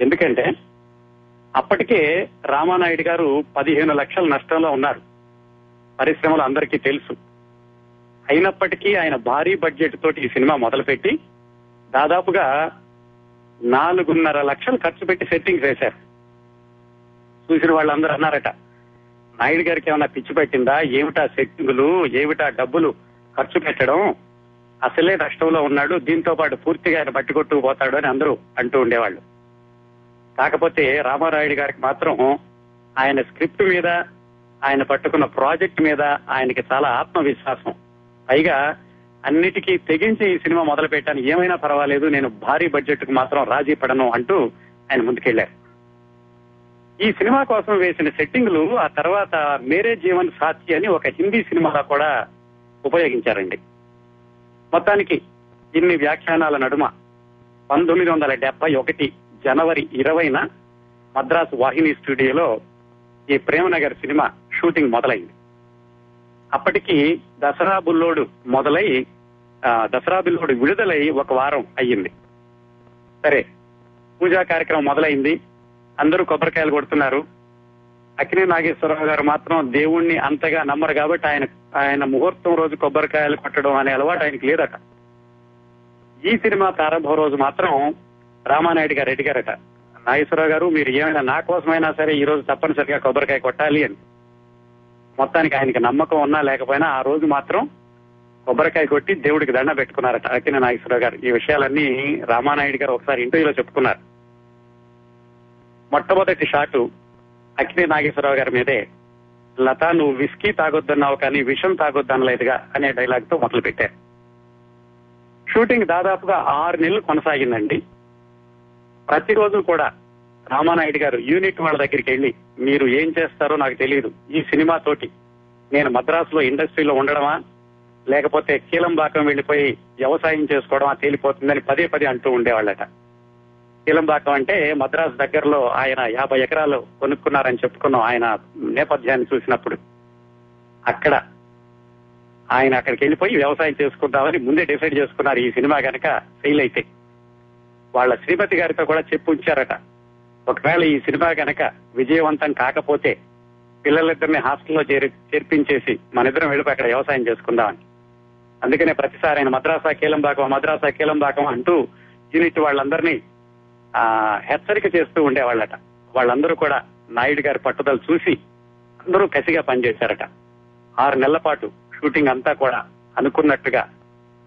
ఎందుకంటే అప్పటికే రామానాయుడు గారు పదిహేను లక్షల నష్టంలో ఉన్నారు. పరిశ్రమలు అందరికీ తెలుసు. అయినప్పటికీ ఆయన భారీ బడ్జెట్ తోటి ఈ సినిమా మొదలుపెట్టి దాదాపుగా నాలుగున్నర లక్షలు ఖర్చు పెట్టి సెట్టింగ్స్ వేశారు. చూసిన వాళ్ళందరూ అన్నారట నాయుడు గారికి ఏమైనా పిచ్చి పెట్టిందా? ఏమిటా సెట్టింగులు ఏమిటా డబ్బులు ఖర్చు పెట్టడం? అసలే నష్టంలో ఉన్నాడు దీంతో పాటు పూర్తిగా ఆయన పట్టుకొట్టుకు పోతాడు అని అందరూ అంటూ ఉండేవాళ్ళు. కాకపోతే రామారాయుడు గారికి మాత్రం ఆయన స్క్రిప్ట్ మీద ఆయన పట్టుకున్న ప్రాజెక్ట్ మీద ఆయనకి చాలా ఆత్మవిశ్వాసం. పైగా అన్నిటికీ తెగించి ఈ సినిమా మొదలు పెట్టాను ఏమైనా పర్వాలేదు నేను భారీ బడ్జెట్కు మాత్రం రాజీ పడను అంటూ ఆయన ముందుకెళ్ళారు ఈ సినిమా కోసం వేసిన సెట్టింగ్లు ఆ తర్వాత మేరే జీవన్ సాక్షి అని ఒక హిందీ సినిమాలో కూడా ఉపయోగించారండి. మొత్తానికి ఇన్ని వ్యాఖ్యానాల నడుమ పంతొమ్మిది వందల డెబ్బై ఒకటి జనవరి ఇరవైన మద్రాసు వాహిని స్టూడియోలో ఈ ప్రేమనగర్ సినిమా షూటింగ్ మొదలైంది. అప్పటికి దసరా బుల్లోడు మొదలై దసరా బుల్లోడు విడుదలై ఒక వారం అయ్యింది. సరే పూజా కార్యక్రమం మొదలైంది. అందరూ కొబ్బరికాయలు కొడుతున్నారు. అక్కినే నాగేశ్వరరావు గారు మాత్రం దేవుణ్ణి అంతగా నమ్మరు కాబట్టి ఆయన ఆయన ముహూర్తం రోజు కొబ్బరికాయలు కొట్టడం అనే అలవాటు ఆయనకి లేదట. ఈ సినిమా ప్రారంభం రోజు మాత్రం రామానాయుడు గారు గారట. నాగేశ్వరరావు గారు మీరు ఏమైనా నా కోసమైనా సరే ఈ రోజు తప్పనిసరిగా కొబ్బరికాయ కొట్టాలి అని. మొత్తానికి ఆయనకి నమ్మకం ఉన్నా లేకపోయినా ఆ రోజు మాత్రం కొబ్బరికాయ కొట్టి దేవుడికి దండ పెట్టుకున్నారట అక్కిన నాగేశ్వరరావు గారు. ఈ విషయాలన్నీ రామానాయుడు గారు ఒకసారి ఇంటర్వ్యూలో చెప్పుకున్నారు. మొట్టమొదటి షాటు అక్కినే నాగేశ్వరరావు గారి మీదే. లత నువ్వు విస్కీ తాగొద్దన్నావు కానీ విషం తాగొద్దనలేదుగా అనే డైలాగ్తో మొదలు పెట్టారు. షూటింగ్ దాదాపుగా ఆరు నెలలు కొనసాగిందండి. ప్రతిరోజు కూడా రామానాయుడు గారు యూనిట్ వాళ్ళ దగ్గరికి వెళ్ళి మీరు ఏం చేస్తారో నాకు తెలియదు. ఈ సినిమా తోటి నేను మద్రాసులో ఇండస్ట్రీలో ఉండడమా? లేకపోతే కీలంబాకం వెళ్ళిపోయి వ్యవసాయం చేసుకోవడమా? తేలిపోతుందని పదే పదే అంటూ ఉండేవాళ్ళట. కీలంబాకం అంటే మద్రాసు దగ్గరలో ఆయన యాభై ఎకరాలు కొనుక్కున్నారని చెప్పుకున్నాం ఆయన నేపథ్యాన్ని చూసినప్పుడు. అక్కడ ఆయన అక్కడికి వెళ్ళిపోయి వ్యవసాయం చేసుకుందామని ముందే డిసైడ్ చేసుకున్నారు ఈ సినిమా కనుక ఫెయిల్ అయితే. వాళ్ళ శ్రీమతి గారితో కూడా చెప్పు ఉంచారట. ఒకవేళ ఈ సినిమా గనక విజయవంతం కాకపోతే పిల్లలిద్దరిని హాస్టల్లో చేరి చేర్పించేసి మన ఇద్దరం వెళ్ళిపోయి అక్కడ వ్యవసాయం చేసుకుందామని. అందుకనే ప్రతిసారి ఆయన మద్రాసా కీలంబాకం మద్రాసా కీలంబాకం అంటూ యూనిట్ వాళ్ళందరినీ ఆ హెచ్చరిక చేస్తూ ఉండేవాళ్ళట. వాళ్ళందరూ కూడా నాయుడు గారి పట్టుదల చూసి అందరూ కసిగా పనిచేశారట. ఆరు నెలల పాటు షూటింగ్ అంతా కూడా అనుకున్నట్టుగా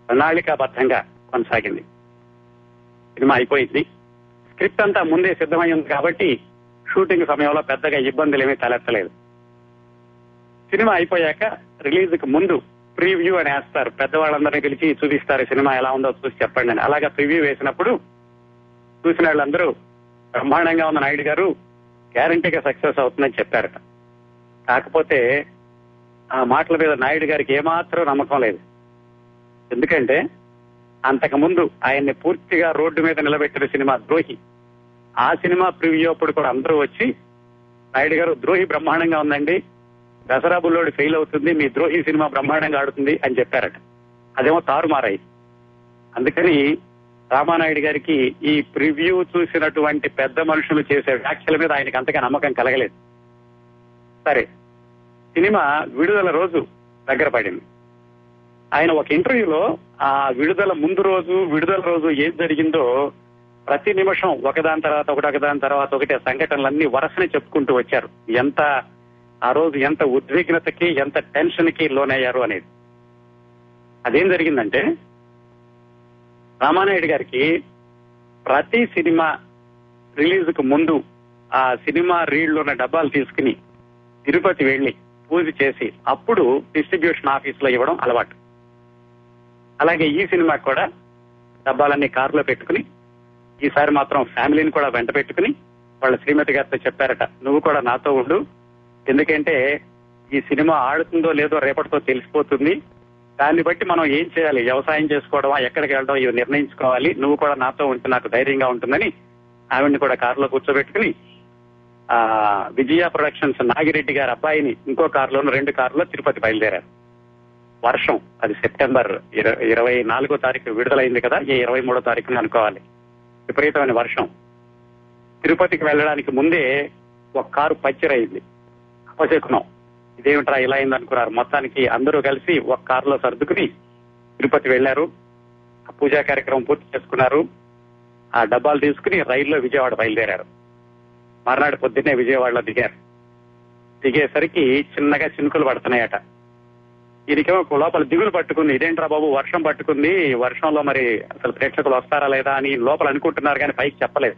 ప్రణాళికాబద్ధంగా కొనసాగింది. సినిమా అయిపోయింది. స్క్రిప్ట్ అంతా ముందే సిద్ధమై ఉంది కాబట్టి షూటింగ్ సమయంలో పెద్దగా ఇబ్బందులు ఏమీ తలెత్తలేదు. సినిమా అయిపోయాక రిలీజ్కు ముందు ప్రివ్యూ అని వేస్తారు. పెద్దవాళ్ళందరినీ పిలిచి చూపిస్తారు సినిమా ఎలా ఉందో చూసి చెప్పండి అని. అలాగా ప్రివ్యూ వేసినప్పుడు చూసిన వాళ్ళందరూ బ్రహ్మాండంగా ఉన్న నాయుడు గారు గ్యారంటీగా సక్సెస్ అవుతుందని చెప్పారట. కాకపోతే ఆ మాటల మీద నాయుడు గారికి ఏమాత్రం నమ్మకం లేదు. ఎందుకంటే అంతకు ముందు ఆయన్ని పూర్తిగా రోడ్డు మీద నిలబెట్టిన సినిమా ద్రోహి ఆ సినిమా ప్రివ్యూ అప్పుడు కూడా అందరూ వచ్చి నాయుడు గారు ద్రోహి బ్రహ్మాండంగా ఉందండి దసరా బుల్లోడు ఫెయిల్ అవుతుంది మీ ద్రోహి సినిమా బ్రహ్మాండంగా ఆడుతుంది అని చెప్పారట. అదేమో తారుమారాయి అందుకని రామానాయుడు గారికి ఈ ప్రివ్యూ చూసినటువంటి పెద్ద మనుషులు చేసే వ్యాఖ్యల మీద ఆయనకి అంతగా నమ్మకం కలగలేదు. సరే సినిమా విడుదల రోజు దగ్గర పడింది. ఆయన ఒక ఇంటర్వ్యూలో ఆ విడుదల ముందు రోజు విడుదల రోజు ఏం జరిగిందో ప్రతి నిమిషం ఒకదాని తర్వాత ఒకటి ఒకదాని తర్వాత ఒకటి సంఘటనలన్నీ వరుసనే చెప్పుకుంటూ వచ్చారు. ఎంత ఆ రోజు ఎంత ఉద్విగ్నతకి ఎంత టెన్షన్కి లోనయ్యారు అనేది. అదేం జరిగిందంటే రామానాయుడు గారికి ప్రతి సినిమా రిలీజ్కు ముందు ఆ సినిమా రీళ్ళు ఉన్న డబ్బాలు తీసుకుని తిరుపతి వెళ్ళి పూజ చేసి అప్పుడు డిస్ట్రిబ్యూషన్ ఆఫీస్లో ఇవ్వడం అలవాటు. అలాగే ఈ సినిమాకి కూడా డబ్బాలన్నీ కారులో పెట్టుకుని ఈసారి మాత్రం ఫ్యామిలీని కూడా వెంట పెట్టుకుని వాళ్ళ శ్రీమతి గారితో చెప్పారట నువ్వు కూడా నాతో ఉండు. ఎందుకంటే ఈ సినిమా ఆడుతుందో లేదో రేపటితో తెలిసిపోతుంది. దాన్ని బట్టి మనం ఏం చేయాలి? వ్యవసాయం చేసుకోవడమా? ఎక్కడికి వెళ్ళడం? ఇవి నిర్ణయించుకోవాలి. నువ్వు కూడా నాతో ఉంటే నాకు ధైర్యంగా ఉంటుందని ఆవిడ్ని కూడా కారులో కూర్చోబెట్టుకుని ఆ విజయ ప్రొడక్షన్స్ నాగిరెడ్డి గారి అబ్బాయిని ఇంకో కారులోను రెండు కారులో తిరుపతి బయలుదేరారు. వర్షం అది సెప్టెంబర్ ఇరవై నాలుగో తారీఖు విడుదలైంది కదా ఈ ఇరవై మూడో తారీఖున అనుకోవాలి. విపరీతమైన వర్షం. తిరుపతికి వెళ్ళడానికి ముందే ఒక కారు పంచర్ అయింది. అపశకునం ఇదేమిట్రా ఇలా అయిందనుకున్నారు. మొత్తానికి అందరూ కలిసి ఒక కారులో సర్దుకుని తిరుపతి వెళ్ళారు ఆ పూజా కార్యక్రమం పూర్తి చేసుకున్నారు. ఆ డబ్బాలు తీసుకుని రైల్లో విజయవాడ బయలుదేరారు. మర్నాడు పొద్దున్నే విజయవాడలో దిగారు. దిగేసరికి చిన్నగా చినుకులు పడుతున్నాయట. దీనికేమో లోపల దిగులు పట్టుకుంది. ఇదేంట్రా బాబు వర్షం పట్టుకుంది. వర్షంలో మరి అసలు ప్రేక్షకులు వస్తారా లేదా అని లోపల అనుకుంటున్నారు కానీ పైకి చెప్పలేదు.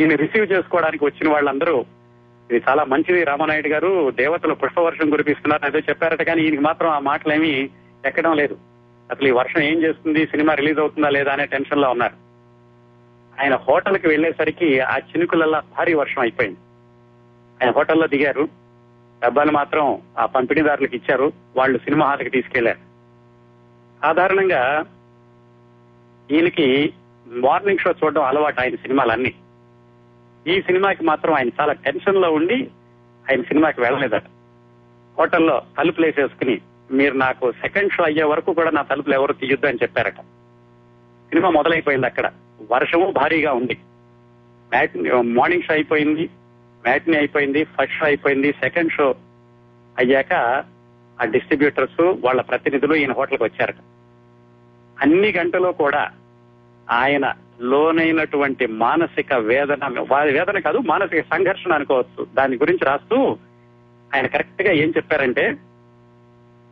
ఈయన రిసీవ్ చేసుకోవడానికి వచ్చిన వాళ్ళందరూ ఇది చాలా మంచిది రామనాయుడు గారు దేవతలు పుష్పవర్షం కురిపిస్తున్నారు అదే చెప్పారట కానీ ఈయనకి మాత్రం ఆ మాటలేమీ ఎక్కడం లేదు. అసలు ఈ వర్షం ఏం చేస్తుంది సినిమా రిలీజ్ అవుతుందా లేదా అనే టెన్షన్లో ఉన్నారు. ఆయన హోటల్కి వెళ్ళేసరికి ఆ చినుకులల్లా భారీ వర్షం అయిపోయింది. ఆయన హోటల్లో దిగారు. డబ్బాలు మాత్రం ఆ పంపిణీదారులకు ఇచ్చారు. వాళ్ళు సినిమా హాల్కి తీసుకెళ్ళారు. సాధారణంగా ఈయనకి మార్నింగ్ షో చూడడం అలవాటు ఆయన సినిమాలన్నీ. ఈ సినిమాకి మాత్రం ఆయన చాలా టెన్షన్లో ఉండి ఆయన సినిమాకి వెళ్ళలేదట. హోటల్లో తలుపులు వేసేసుకుని మీరు నాకు సెకండ్ షో అయ్యే వరకు కూడా నా తలుపులు ఎవరు తీయొద్దు అని చెప్పారట. సినిమా మొదలైపోయింది అక్కడ. వర్షము భారీగా ఉంది. మార్నింగ్ షో అయిపోయింది. మ్యాట్ని అయిపోయింది ఫస్ట్ షో అయిపోయింది సెకండ్ షో అయ్యాక ఆ డిస్ట్రిబ్యూటర్స్ వాళ్ళ ప్రతినిధులు ఈయన హోటల్కి వచ్చారట. అన్ని గంటలో కూడా ఆయన లోనైనటువంటి మానసిక వేదన వారి వేదన కాదు మానసిక సంఘర్షణ అనుకోవచ్చు. దాని గురించి రాస్తూ ఆయన కరెక్ట్గా ఏం చెప్పారంటే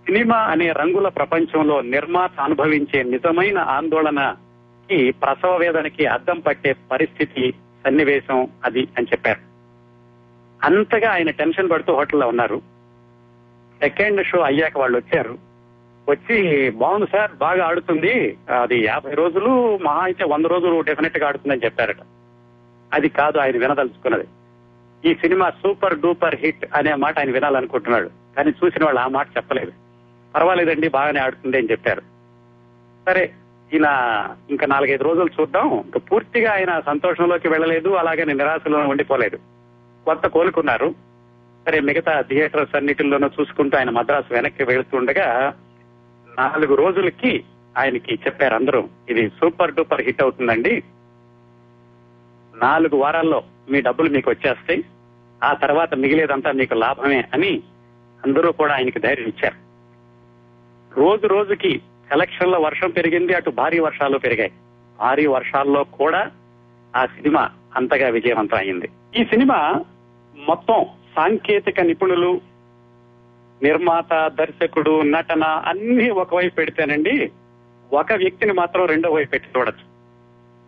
సినిమా అనే రంగుల ప్రపంచంలో నిర్మాత అనుభవించే నిజమైన ఆందోళనకి ప్రసవ వేదనకి అద్దం పట్టే పరిస్థితి సన్నివేశం అది అని చెప్పారు. అంతగా ఆయన టెన్షన్ పడుతూ హోటల్లో ఉన్నారు. సెకండ్ షో అయ్యాక వాళ్ళు వచ్చారు. వచ్చి బాగుంది సార్ బాగా ఆడుతుంది. అది యాభై రోజులు మహా అయితే వంద రోజులు డెఫినెట్గా ఆడుతుందని చెప్పారట. అది కాదు ఆయన వినదలుచుకున్నది. ఈ సినిమా సూపర్ డూపర్ హిట్ అనే మాట ఆయన వినాలనుకుంటున్నాడు. కానీ చూసిన వాళ్ళు ఆ మాట చెప్పలేదు. పర్వాలేదండి బాగానే ఆడుతుంది అని చెప్పారు. సరే ఈయన ఇంకా నాలుగైదు రోజులు చూద్దాం. ఇంకా పూర్తిగా ఆయన సంతోషంలోకి వెళ్ళలేదు అలాగే నిరాశలో ఉండిపోలేదు. కొంత కోలుకున్నారు. సరే మిగతా థియేటర్స్ అన్నిటిలోనూ చూసుకుంటూ ఆయన మద్రాసు వెనక్కి వెళుతుండగా నాలుగు రోజులకి ఆయనకి చెప్పారు అందరూ ఇది సూపర్ డూపర్ హిట్ అవుతుందండి. నాలుగు వారాల్లో మీ డబ్బులు మీకు వచ్చేస్తాయి. ఆ తర్వాత మిగిలేదంతా మీకు లాభమే అని అందరూ కూడా ఆయనకి ధైర్యం ఇచ్చారు. రోజు రోజుకి కలెక్షన్ల వర్షం పెరిగింది అటు భారీ వర్షాలు పెరిగాయి. భారీ వర్షాల్లో కూడా ఆ సినిమా అంతగా విజయవంతం అయింది. ఈ సినిమా మొత్తం సాంకేతిక నిపుణులు నిర్మాత దర్శకుడు నటన అన్ని ఒకవైపు పెడితేనండి ఒక వ్యక్తిని మాత్రం రెండో వైపు పెట్టి చూడచ్చు.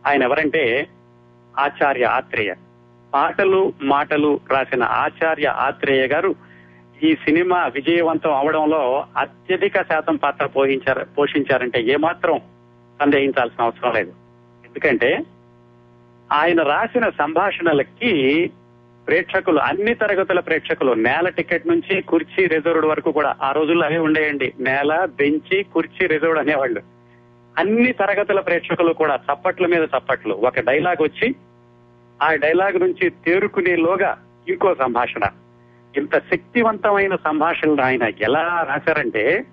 ఆయన ఎవరంటే ఆచార్య ఆత్రేయ. పాటలు మాటలు రాసిన ఆచార్య ఆత్రేయ గారు ఈ సినిమా విజయవంతం అవడంలో అత్యధిక శాతం పాత్ర పోషించారు పోషించారంటే ఏమాత్రం సందేహించాల్సిన అవసరం లేదు. ఎందుకంటే ఆయన రాసిన సంభాషణలకి ప్రేక్షకులు అన్ని తరగతుల ప్రేక్షకులు నేల టికెట్ నుంచి కుర్చీ రిజర్వ్డ్ వరకు కూడా ఆ రోజుల్లో అవే ఉండేయండి. నేల బెంచి కుర్చీ రిజర్వ్డ్ అనేవాళ్ళు. అన్ని తరగతుల ప్రేక్షకులు కూడా చప్పట్ల మీద చప్పట్లు. ఒక డైలాగ్ వచ్చి ఆ డైలాగ్ నుంచి తేరుకునేలోగా ఇంకో సంభాషణ. ఇంత శక్తివంతమైన సంభాషణలు ఆయన ఎలా రాశారంటే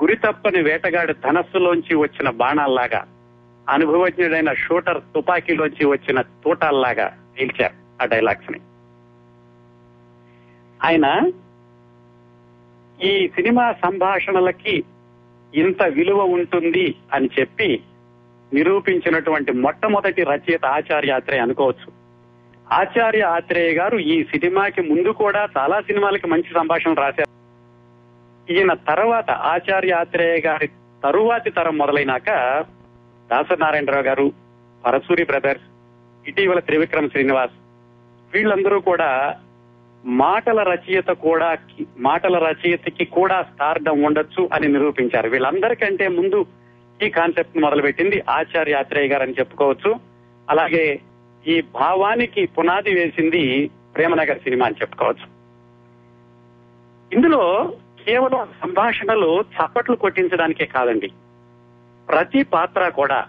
గురి తప్పని వేటగాడి ధనస్సులోంచి వచ్చిన బాణాల్లాగా అనుభవజ్ఞుడైన షూటర్ తుపాకీలోంచి వచ్చిన తూటాల్లాగా నిలిచారు. ఆ డైలాగ్స్ని ఆయన ఈ సినిమా సంభాషణలకి ఇంత విలువ ఉంటుంది అని చెప్పి నిరూపించినటువంటి మొట్టమొదటి రచయిత ఆచార్య ఆత్రేయ అనుకోవచ్చు. ఆచార్య ఆత్రేయ గారు ఈ సినిమాకి ముందు కూడా చాలా సినిమాలకి మంచి సంభాషణ రాశారు. ఈయన తర్వాత ఆచార్య ఆత్రేయ గారి తరువాతి తరం మొదలైనాక దాసనారాయణరావు గారు పరసూరి బ్రదర్స్ ఇటీవల త్రివిక్రమ్ శ్రీనివాస్ వీళ్ళందరూ కూడా మాటల రచయిత కూడా మాటల రచయితకి కూడా స్థార్థం ఉండొచ్చు అని నిరూపించారు. వీళ్ళందరికంటే ముందు ఈ కాన్సెప్ట్ మొదలుపెట్టింది ఆచార్య ఆత్రేయ గారు అని చెప్పుకోవచ్చు. అలాగే ఈ భావానికి పునాది వేసింది ప్రేమనగర్ సినిమా అని చెప్పుకోవచ్చు. ఇందులో కేవలం సంభాషణలు చప్పట్లు కొట్టించడానికే కాదండి. ప్రతి పాత్ర కూడా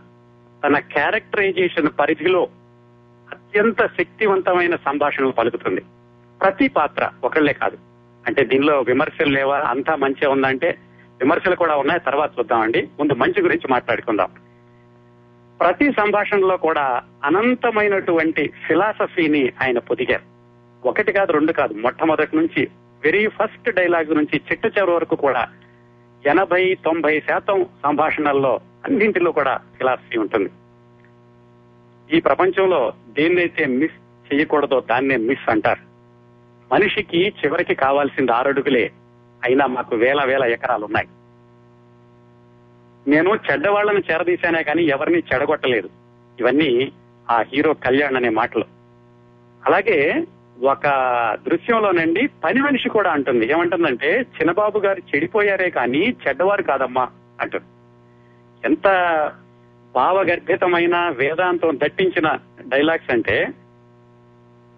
తన క్యారెక్టరైజేషన్ పరిధిలో అత్యంత శక్తివంతమైన సంభాషణలు పలుకుతుంది. ప్రతి పాత్ర ఒకళ్ళే కాదు. అంటే దీనిలో విమర్శలు లేవా? అంతా మంచిగా ఉందంటే విమర్శలు కూడా ఉన్నాయి. తర్వాత చూద్దామండి. ముందు మంచి గురించి మాట్లాడుకుందాం. ప్రతి సంభాషణలో కూడా అనంతమైనటువంటి ఫిలాసఫీని ఆయన పొదిగారు. ఒకటి కాదు రెండు కాదు మొట్టమొదటి నుంచి వెరీ ఫస్ట్ డైలాగ్ నుంచి చిట్ట చివరి వరకు కూడా ఎనభై తొంభై శాతం సంభాషణల్లో అన్నింటిలో కూడా ఫిలాసఫీ ఉంటుంది. ఈ ప్రపంచంలో దేన్నైతే మిస్ చేయకూడదో దాన్నే మిస్ అంటారు. మనిషికి చివరికి కావాల్సింది ఆరడుగులే. అయినా మాకు వేల వేల ఎకరాలు ఉన్నాయి నేను చెడ్డవాళ్ళను చేరదీశానే కానీ ఎవరిని చెడగొట్టలేదు. ఇవన్నీ ఆ హీరో కళ్యాణ్ అనే మాటలు. అలాగే ఒక దృశ్యంలోనండి పని మనిషి కూడా అంటుంది. ఏమంటుందంటే చిన్నబాబు గారు చెడిపోయారే కానీ చెడ్డవారు కాదమ్మా అంటుంది. ఎంత భావగర్భితమైన వేదాంతం దట్టించిన డైలాగ్స్ అంటే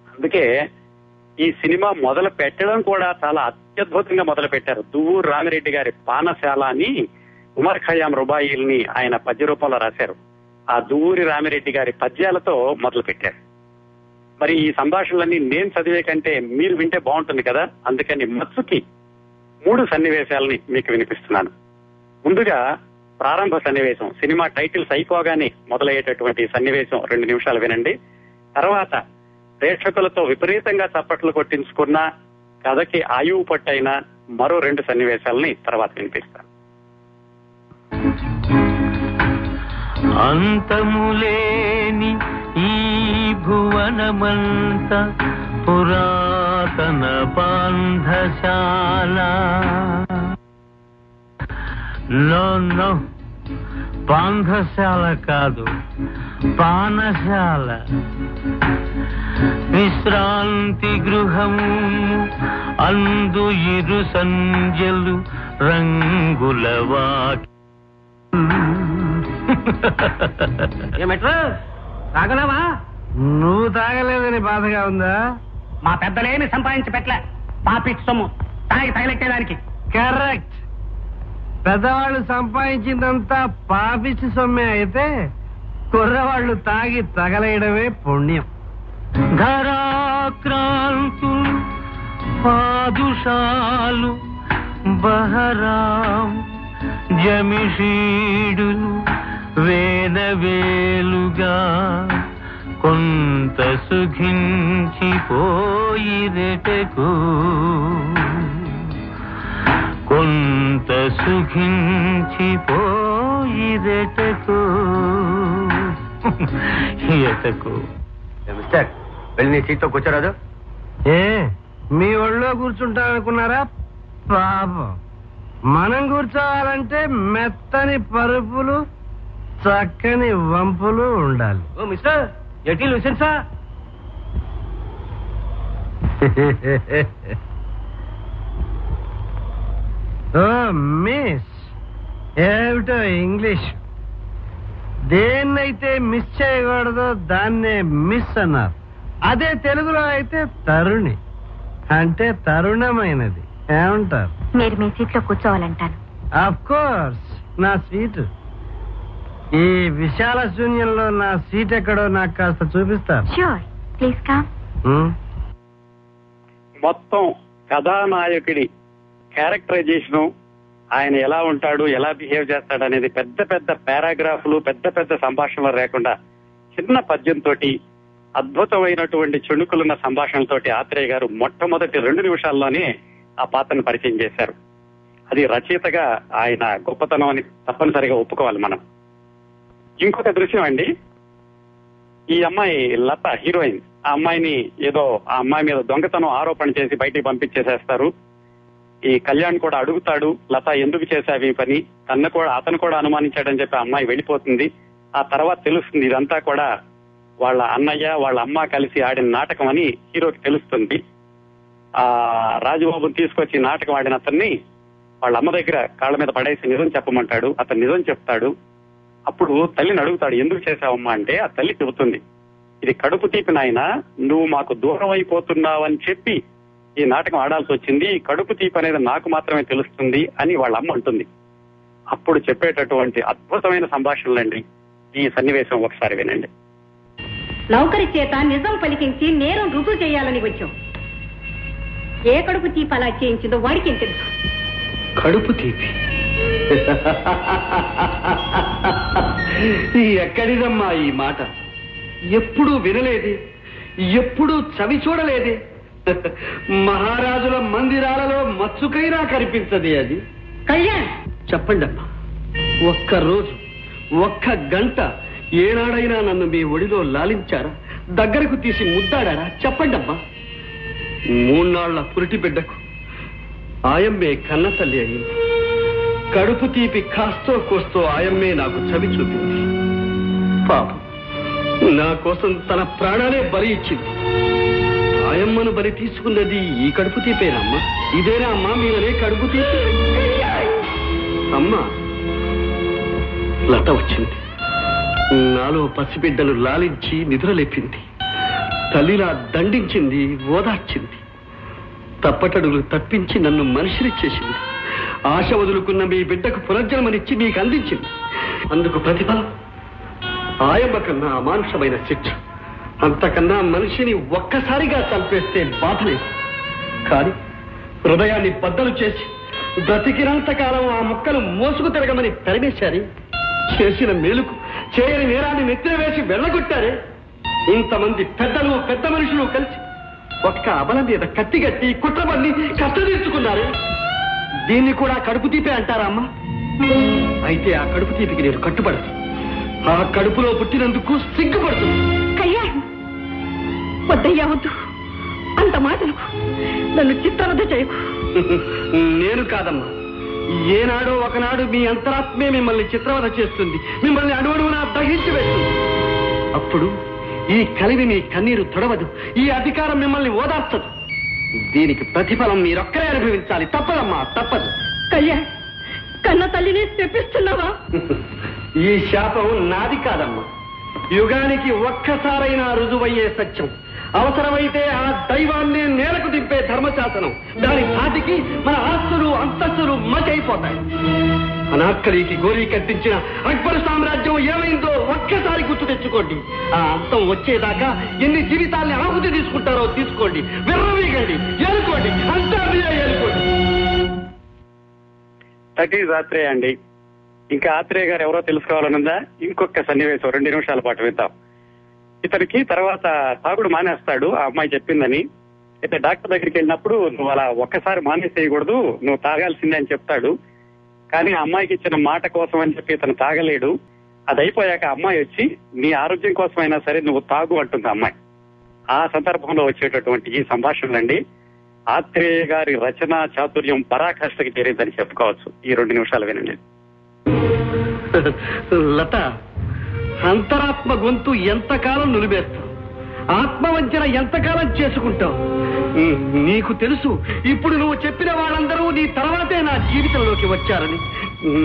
అందుకే ఈ సినిమా మొదలు పెట్టడం కూడా చాలా అత్యద్భుతంగా మొదలు పెట్టారు. దువ్వూరు రామిరెడ్డి గారి పానశాల అని ఉమర్ ఖయాం రుబాయిల్ని ఆయన పద్య రూపంలో రాశారు. ఆ దువ్వూరి రామిరెడ్డి గారి పద్యాలతో మొదలు పెట్టారు. మరి ఈ సంభాషణలన్నీ నేను చదివే కంటే మీరు వింటే బాగుంటుంది కదా? అందుకని మత్సుకి మూడు సన్నివేశాలని మీకు వినిపిస్తున్నాను. ముందుగా ప్రారంభ సన్నివేశం. సినిమా టైటిల్స్ అయిపోగానే మొదలయ్యేటటువంటి సన్నివేశం. రెండు నిమిషాలు వినండి. తర్వాత ప్రేక్షకులతో విపరీతంగా చప్పట్లు కొట్టించుకున్న కథకి ఆయువు పట్టైన మరో రెండు సన్నివేశాలని తర్వాత వినిపిస్తాను.
అంతములేని ఈ భువనమంత పురాతన పాంధశాల నో నో పాంధశాల కాదు. పానశాల. విశ్రాంతి గృహము అందు ఇరు సంజలు రంగుల వాకి
తాగలేవా?
నువ్వు తాగలేదని బాధగా ఉందా?
మా పెద్దలేమి సంపాదించి పెట్టలే. పాపిట్ సొమ్ము తాగి తగలెట్టేదానికి.
కరెక్ట్. పెద్దవాళ్ళు సంపాదించిందంతా పాపిచ్చి సొమ్మే అయితే కుర్రవాళ్ళు తాగి తగలేయడమే పుణ్యం.
ధరాక్రాంతు పాదుషాలు బహరాం జమిషీడులు వేదవేలుగా కొంత సుఖించిపోయిరెటకు. కొంత సుఖించిపోయిరెటకు ఎటకు?
మిస్టర్ వెళ్ళి నీ సీట్లో కూర్చోరాదు.
ఏ? మీ ఒళ్ళో కూర్చుంటారనుకున్నారా పాపం. మనం కూర్చోవాలంటే మెత్తని పరుపులు చక్కని వంపులు ఉండాలి.
ఓ మిస్టర్ ఎటీ లూసెన్సా
మిస్. ఏమిటో ఇంగ్లీష్. దేన్నైతే మిస్ చేయకూడదో దాన్నే మిస్ అన్నారు. అదే తెలుగులో అయితే తరుణి. అంటే తరుణమైనది. ఏమంటారు?
మీరు మీ సీట్లో కూర్చోవాలంటాను.
అఫ్ కోర్స్ నా సీటు. ఈ విశాల శూన్యంలో నా సీట్ ఎక్కడో నాకు కాస్త చూపిస్తారు.
ష్యూర్ ప్లీజ్ కమ్
హ్మ్?
మొత్తం కథానాయకుడి క్యారెక్టరైజేషన్ ఆయన ఎలా ఉంటాడు ఎలా బిహేవ్ చేస్తాడు అనేది పెద్ద పెద్ద పారాగ్రాఫ్లు పెద్ద పెద్ద సంభాషణలు లేకుండా చిన్న పద్యంతో అద్భుతమైనటువంటి చెణుకులున్న సంభాషణలతోటి ఆత్రేయ గారు మొట్టమొదటి రెండు నిమిషాల్లోనే ఆ పాత్రను పరిచయం చేశారు. అది రచయితగా ఆయన గొప్పతనం అని తప్పనిసరిగా ఒప్పుకోవాలి మనం. ఇంకొక దృశ్యం అండి. ఈ అమ్మాయి లత హీరోయిన్. ఆ అమ్మాయిని ఏదో ఆ అమ్మాయి మీద దొంగతనం ఆరోపణ చేసి బయటికి పంపించేసేస్తారు. ఈ కళ్యాణ్ కూడా అడుగుతాడు లత ఎందుకు చేశావు ఈ పని? తన కూడా అతను కూడా అనుమానించాడని చెప్పి ఆ అమ్మాయి వెళ్ళిపోతుంది. ఆ తర్వాత తెలుస్తుంది ఇదంతా కూడా వాళ్ళ అన్నయ్య వాళ్ళ అమ్మ కలిసి ఆడిన నాటకం అని హీరోకి తెలుస్తుంది. ఆ రాజబాబుని తీసుకొచ్చి నాటకం ఆడిన అతన్ని వాళ్ళ అమ్మ దగ్గర కాళ్ళ మీద పడేసి నిజం చెప్పమంటాడు. అతను నిజం చెప్తాడు. అప్పుడు తల్లిని అడుగుతాడు ఎందుకు చేశావమ్మా అంటే ఆ తల్లి చెబుతుంది ఇది కడుపు తీపి నాయన నువ్వు మాకు దూరం అయిపోతున్నావని చెప్పి ఈ నాటకం ఆడాల్సి వచ్చింది. ఈ కడుపు తీపి అనేది నాకు మాత్రమే తెలుస్తుంది అని వాళ్ళ అమ్మ అంటుంది. అప్పుడు చెప్పేటటువంటి అద్భుతమైన సంభాషణలండి. ఈ సన్నివేశం ఒకసారి వినండి.
నౌకరి చేత నిజం పలికించి నేరం రుజువు చేయాలని వచ్చాం. ఏ కడుపు తీపి అలా చేయించిందో వాడికేం తెలుసు?
కడుపు తీపి. ఈ ఎక్కడిదమ్మా ఈ మాట? ఎప్పుడూ వినలేదే ఎప్పుడూ చవి చూడలేదే. మహారాజుల మందిరాలలో మచ్చుకైనా కనిపించదే అది.
కళ్యాణ్!
చెప్పండి అమ్మా ఒక్క రోజు ఒక్క గంట ఏనాడైనా నన్ను మీ ఒడిలో లాలించారా? దగ్గరకు తీసి ముద్దాడారా? చెప్పండి అమ్మా మూన్నాళ్ళ పురిటి బిడ్డకు ఆయమ్మే కన్న తల్లి అయింది కడుపు తీపి కాస్తో కోస్తో ఆయమ్మే నాకు చవి చూపింది. పాపం నా కోసం తన ప్రాణాలే బలి ఇచ్చింది. మాయమ్మను బలి తీసుకున్నది ఈ కడుపు తీపేనమ్మా. ఇదేనా అమ్మా మీరనే కడుపు తీపి. అమ్మా లత వచ్చింది. నాలో పసిబిడ్డలు లాలించి నిద్రలేపింది. తల్లిలా దండించింది ఓదార్చింది. తప్పటడులు తప్పించి నన్ను మనిషిని చేసింది ఆశ వదులుకున్న మీ బిడ్డకు పునర్జన్మనిచ్చి మీకు అందించింది. అందుకు ప్రతిఫలం. ఆయమ్మ కన్నా అమానుషమైన శిక్ష. అంతకన్నా మనిషిని ఒక్కసారిగా చంపేస్తే బాధలేదు. కానీ హృదయాన్ని బద్దలు చేసి బ్రతికినంత కాలం ఆ ముక్కలు మోసుకు తిరగమని తరిమేశారు చేసిన మేలుకు చేయని నేరాన్ని నెత్తిన వేసి వెళ్ళగొట్టారే. ఇంతమంది పెద్దలు పెద్ద మనుషులు కలిసి ఒక్క అబల మీద కత్తిగట్టి కుట్రబడి కష్టతీర్చుకున్నారు. దీన్ని కూడా కడుపు తీపే అంటారా అమ్మా? అయితే ఆ కడుపు తీపికి నేను కట్టుబడదు ఆ కడుపులో పుట్టినందుకు సిగ్గుపడుతుంది
కళ్యాణ్ వద్దయ్యా వద్దు అంత మాటలు నన్ను చిత్తవద్ద చేయకు.
నేను కాదమ్మా. ఏనాడో ఒకనాడు మీ అంతరాత్మే మిమ్మల్ని చిత్రవద చేస్తుంది. మిమ్మల్ని అణువణువున దహించి వేస్తుంది. అప్పుడు ఈ కలివి మీ కన్నీరు తొడవదు. ఈ అధికారం మిమ్మల్ని ఓదార్చదు. దీనికి ప్రతిఫలం మీరొక్కరే అనుభవించాలి. తప్పదమ్మా తప్పదు.
కళ్యాణ్ కన్న తల్లిని తెప్పిస్తున్నావా
ఈ శాపం నాది కాదమ్మా. యుగానికి ఒక్కసారైనా రుజువయ్యే సత్యం. అవసరమైతే ఆ దైవాన్ని నేలకు దింపే ధర్మశాసనం. దాని సాటికి మన ఆస్తులు అంతస్తులు మచైపోతాయి అనాక్కలికి గోరీ కట్టించిన అక్బర్ సామ్రాజ్యం ఏమైందో ఒక్కసారి గుర్తు తెచ్చుకోండి. ఆ అంతం వచ్చేదాకా ఎన్ని జీవితాల్ని ఆహుతి తీసుకుంటారో తీసుకోండి. విర్రవీగండి ఏలుకోండి అంతా మీరే ఏలుకోండి.
దట్ ఆత్రేయ అండి. ఇంకా ఆత్రేయ గారు ఎవరో తెలుసుకోవాలనుందా? ఇంకొక సన్నివేశం రెండు నిమిషాల పాటు విద్దాం ఇతనికి తర్వాత తాగుడు మానేస్తాడు ఆ అమ్మాయి చెప్పిందని. అయితే డాక్టర్ దగ్గరికి వెళ్ళినప్పుడు నువ్వు అలా ఒక్కసారి మానేసేయకూడదు నువ్వు తాగాల్సిందే అని చెప్తాడు. కానీ ఆ అమ్మాయికి ఇచ్చిన మాట కోసం అని చెప్పి ఇతను తాగలేడు. అది అయిపోయాక అమ్మాయి వచ్చి నీ ఆరోగ్యం కోసమైనా సరే నువ్వు తాగు అంటుంది ఆ అమ్మాయి. ఆ సందర్భంలో వచ్చేటటువంటి ఈ సంభాషణలండి ఆత్రేయ గారి రచనా చాతుర్యం పరాకాష్ఠకి చేరిందని చెప్పుకోవచ్చు. ఈ రెండు నిమిషాలు వినండి.
లత అంతరాత్మ గొంతు ఎంతకాలం నులివేస్తావు ఆత్మవంచన ఎంతకాలం చేసుకుంటావు ఉమ్, నీకు తెలుసు ఇప్పుడు నువ్వు చెప్పిన వాళ్ళందరూ నీ తర్వాతే నా జీవితంలోకి వచ్చారని.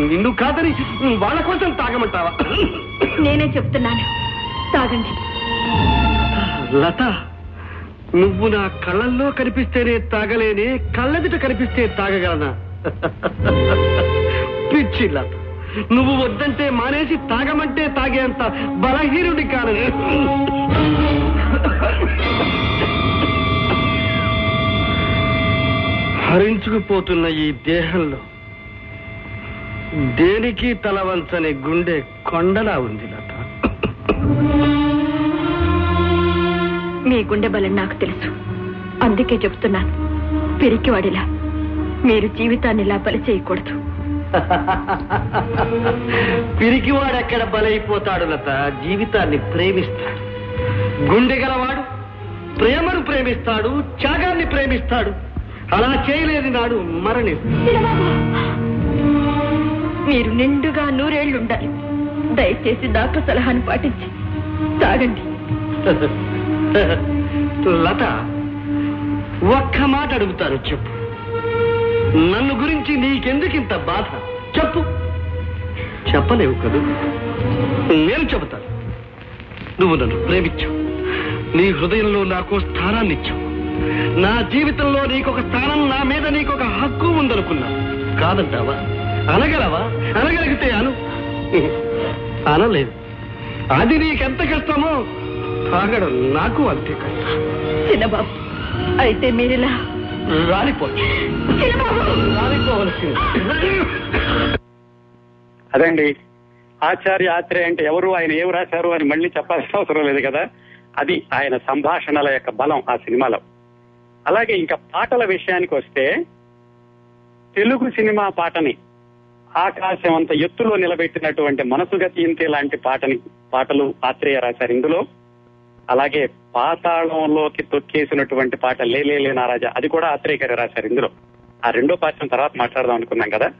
నిన్ను కాదని వాళ్ళ కోసం తాగమంటావా?
నేనే చెప్తున్నాను. తాగండి.
లత నువ్వు నా కళ్ళల్లో కనిపిస్తేనే తాగలేనే కళ్ళెదుట కనిపిస్తే తాగగలనా? పిచ్చి లత. నువ్వు వద్దంటే మానేసి తాగమంటే తాగేంత బలహీనుడి కాను హరించుకుపోతున్న ఈ దేహంలో దేనికి తలవంచని గుండె కొండలా ఉంది లత.
మీ గుండె బలం నాకు తెలుసు. అందుకే చెప్తున్నాను పిరికివాడిలా. మీరు జీవితాన్ని ఇలా బలి చేయకూడదు.
పిరికివాడెక్కడ బలైపోతాడు లత? జీవితాన్ని ప్రేమిస్తాడు. గుండె గలవాడు ప్రేమను ప్రేమిస్తాడు త్యాగాన్ని ప్రేమిస్తాడు. అలా చేయలేని నాడు మరణిస్తాడు.
మీరు నిండుగా నూరేళ్ళు ఉండాలి దయచేసి డాక్టర్ సలహాను పాటించి తాగండి.
లత ఒక్క మాట అడుగుతాను చెప్పు. నన్ను గురించి నీకెందుకింత బాధ? చెప్పు. చెప్పలేవు కదూ. నేను చెబుతాను. నువ్వు నన్ను ప్రేమించావు నీ హృదయంలో నాకు స్థానాన్ని ఇచ్చావు నా జీవితంలో నీకొక స్థానం నా మీద నీకొక హక్కు ఉందనుకున్నా. కాదంటావా? అనగలవా? అనగలిగితే అను. అనలేదు. అది నీకెంత కష్టమో తాగడం నాకు అంతే కష్టం.
చిన్నబాబు అయితే మీరిలా
రాలిపోవచ్చు.
అదండి. ఆచార్య ఆత్రేయ అంటే ఎవరు ఆయన ఏం రాశారు అని మళ్ళీ చెప్పాల్సిన అవసరం లేదు కదా? అది ఆయన సంభాషణల యొక్క బలం ఆ సినిమాలో. అలాగే ఇంకా పాటల విషయానికి వస్తే తెలుగు సినిమా పాటని ఆకాశం అంత ఎత్తులో నిలబెట్టినటువంటి మనసుగా ఇంతే లాంటి పాటని పాటలు ఆత్రేయ రాశారు ఇందులో. అలాగే పాతాళంలోకి తొక్కేసినటువంటి పాట లేలే లే నారాజా అది కూడా ఆత్రేయ గారు రాశారు ఇందులో. ఆ రెండో పాఠం తర్వాత మాట్లాడదాం అనుకున్నాం కదా.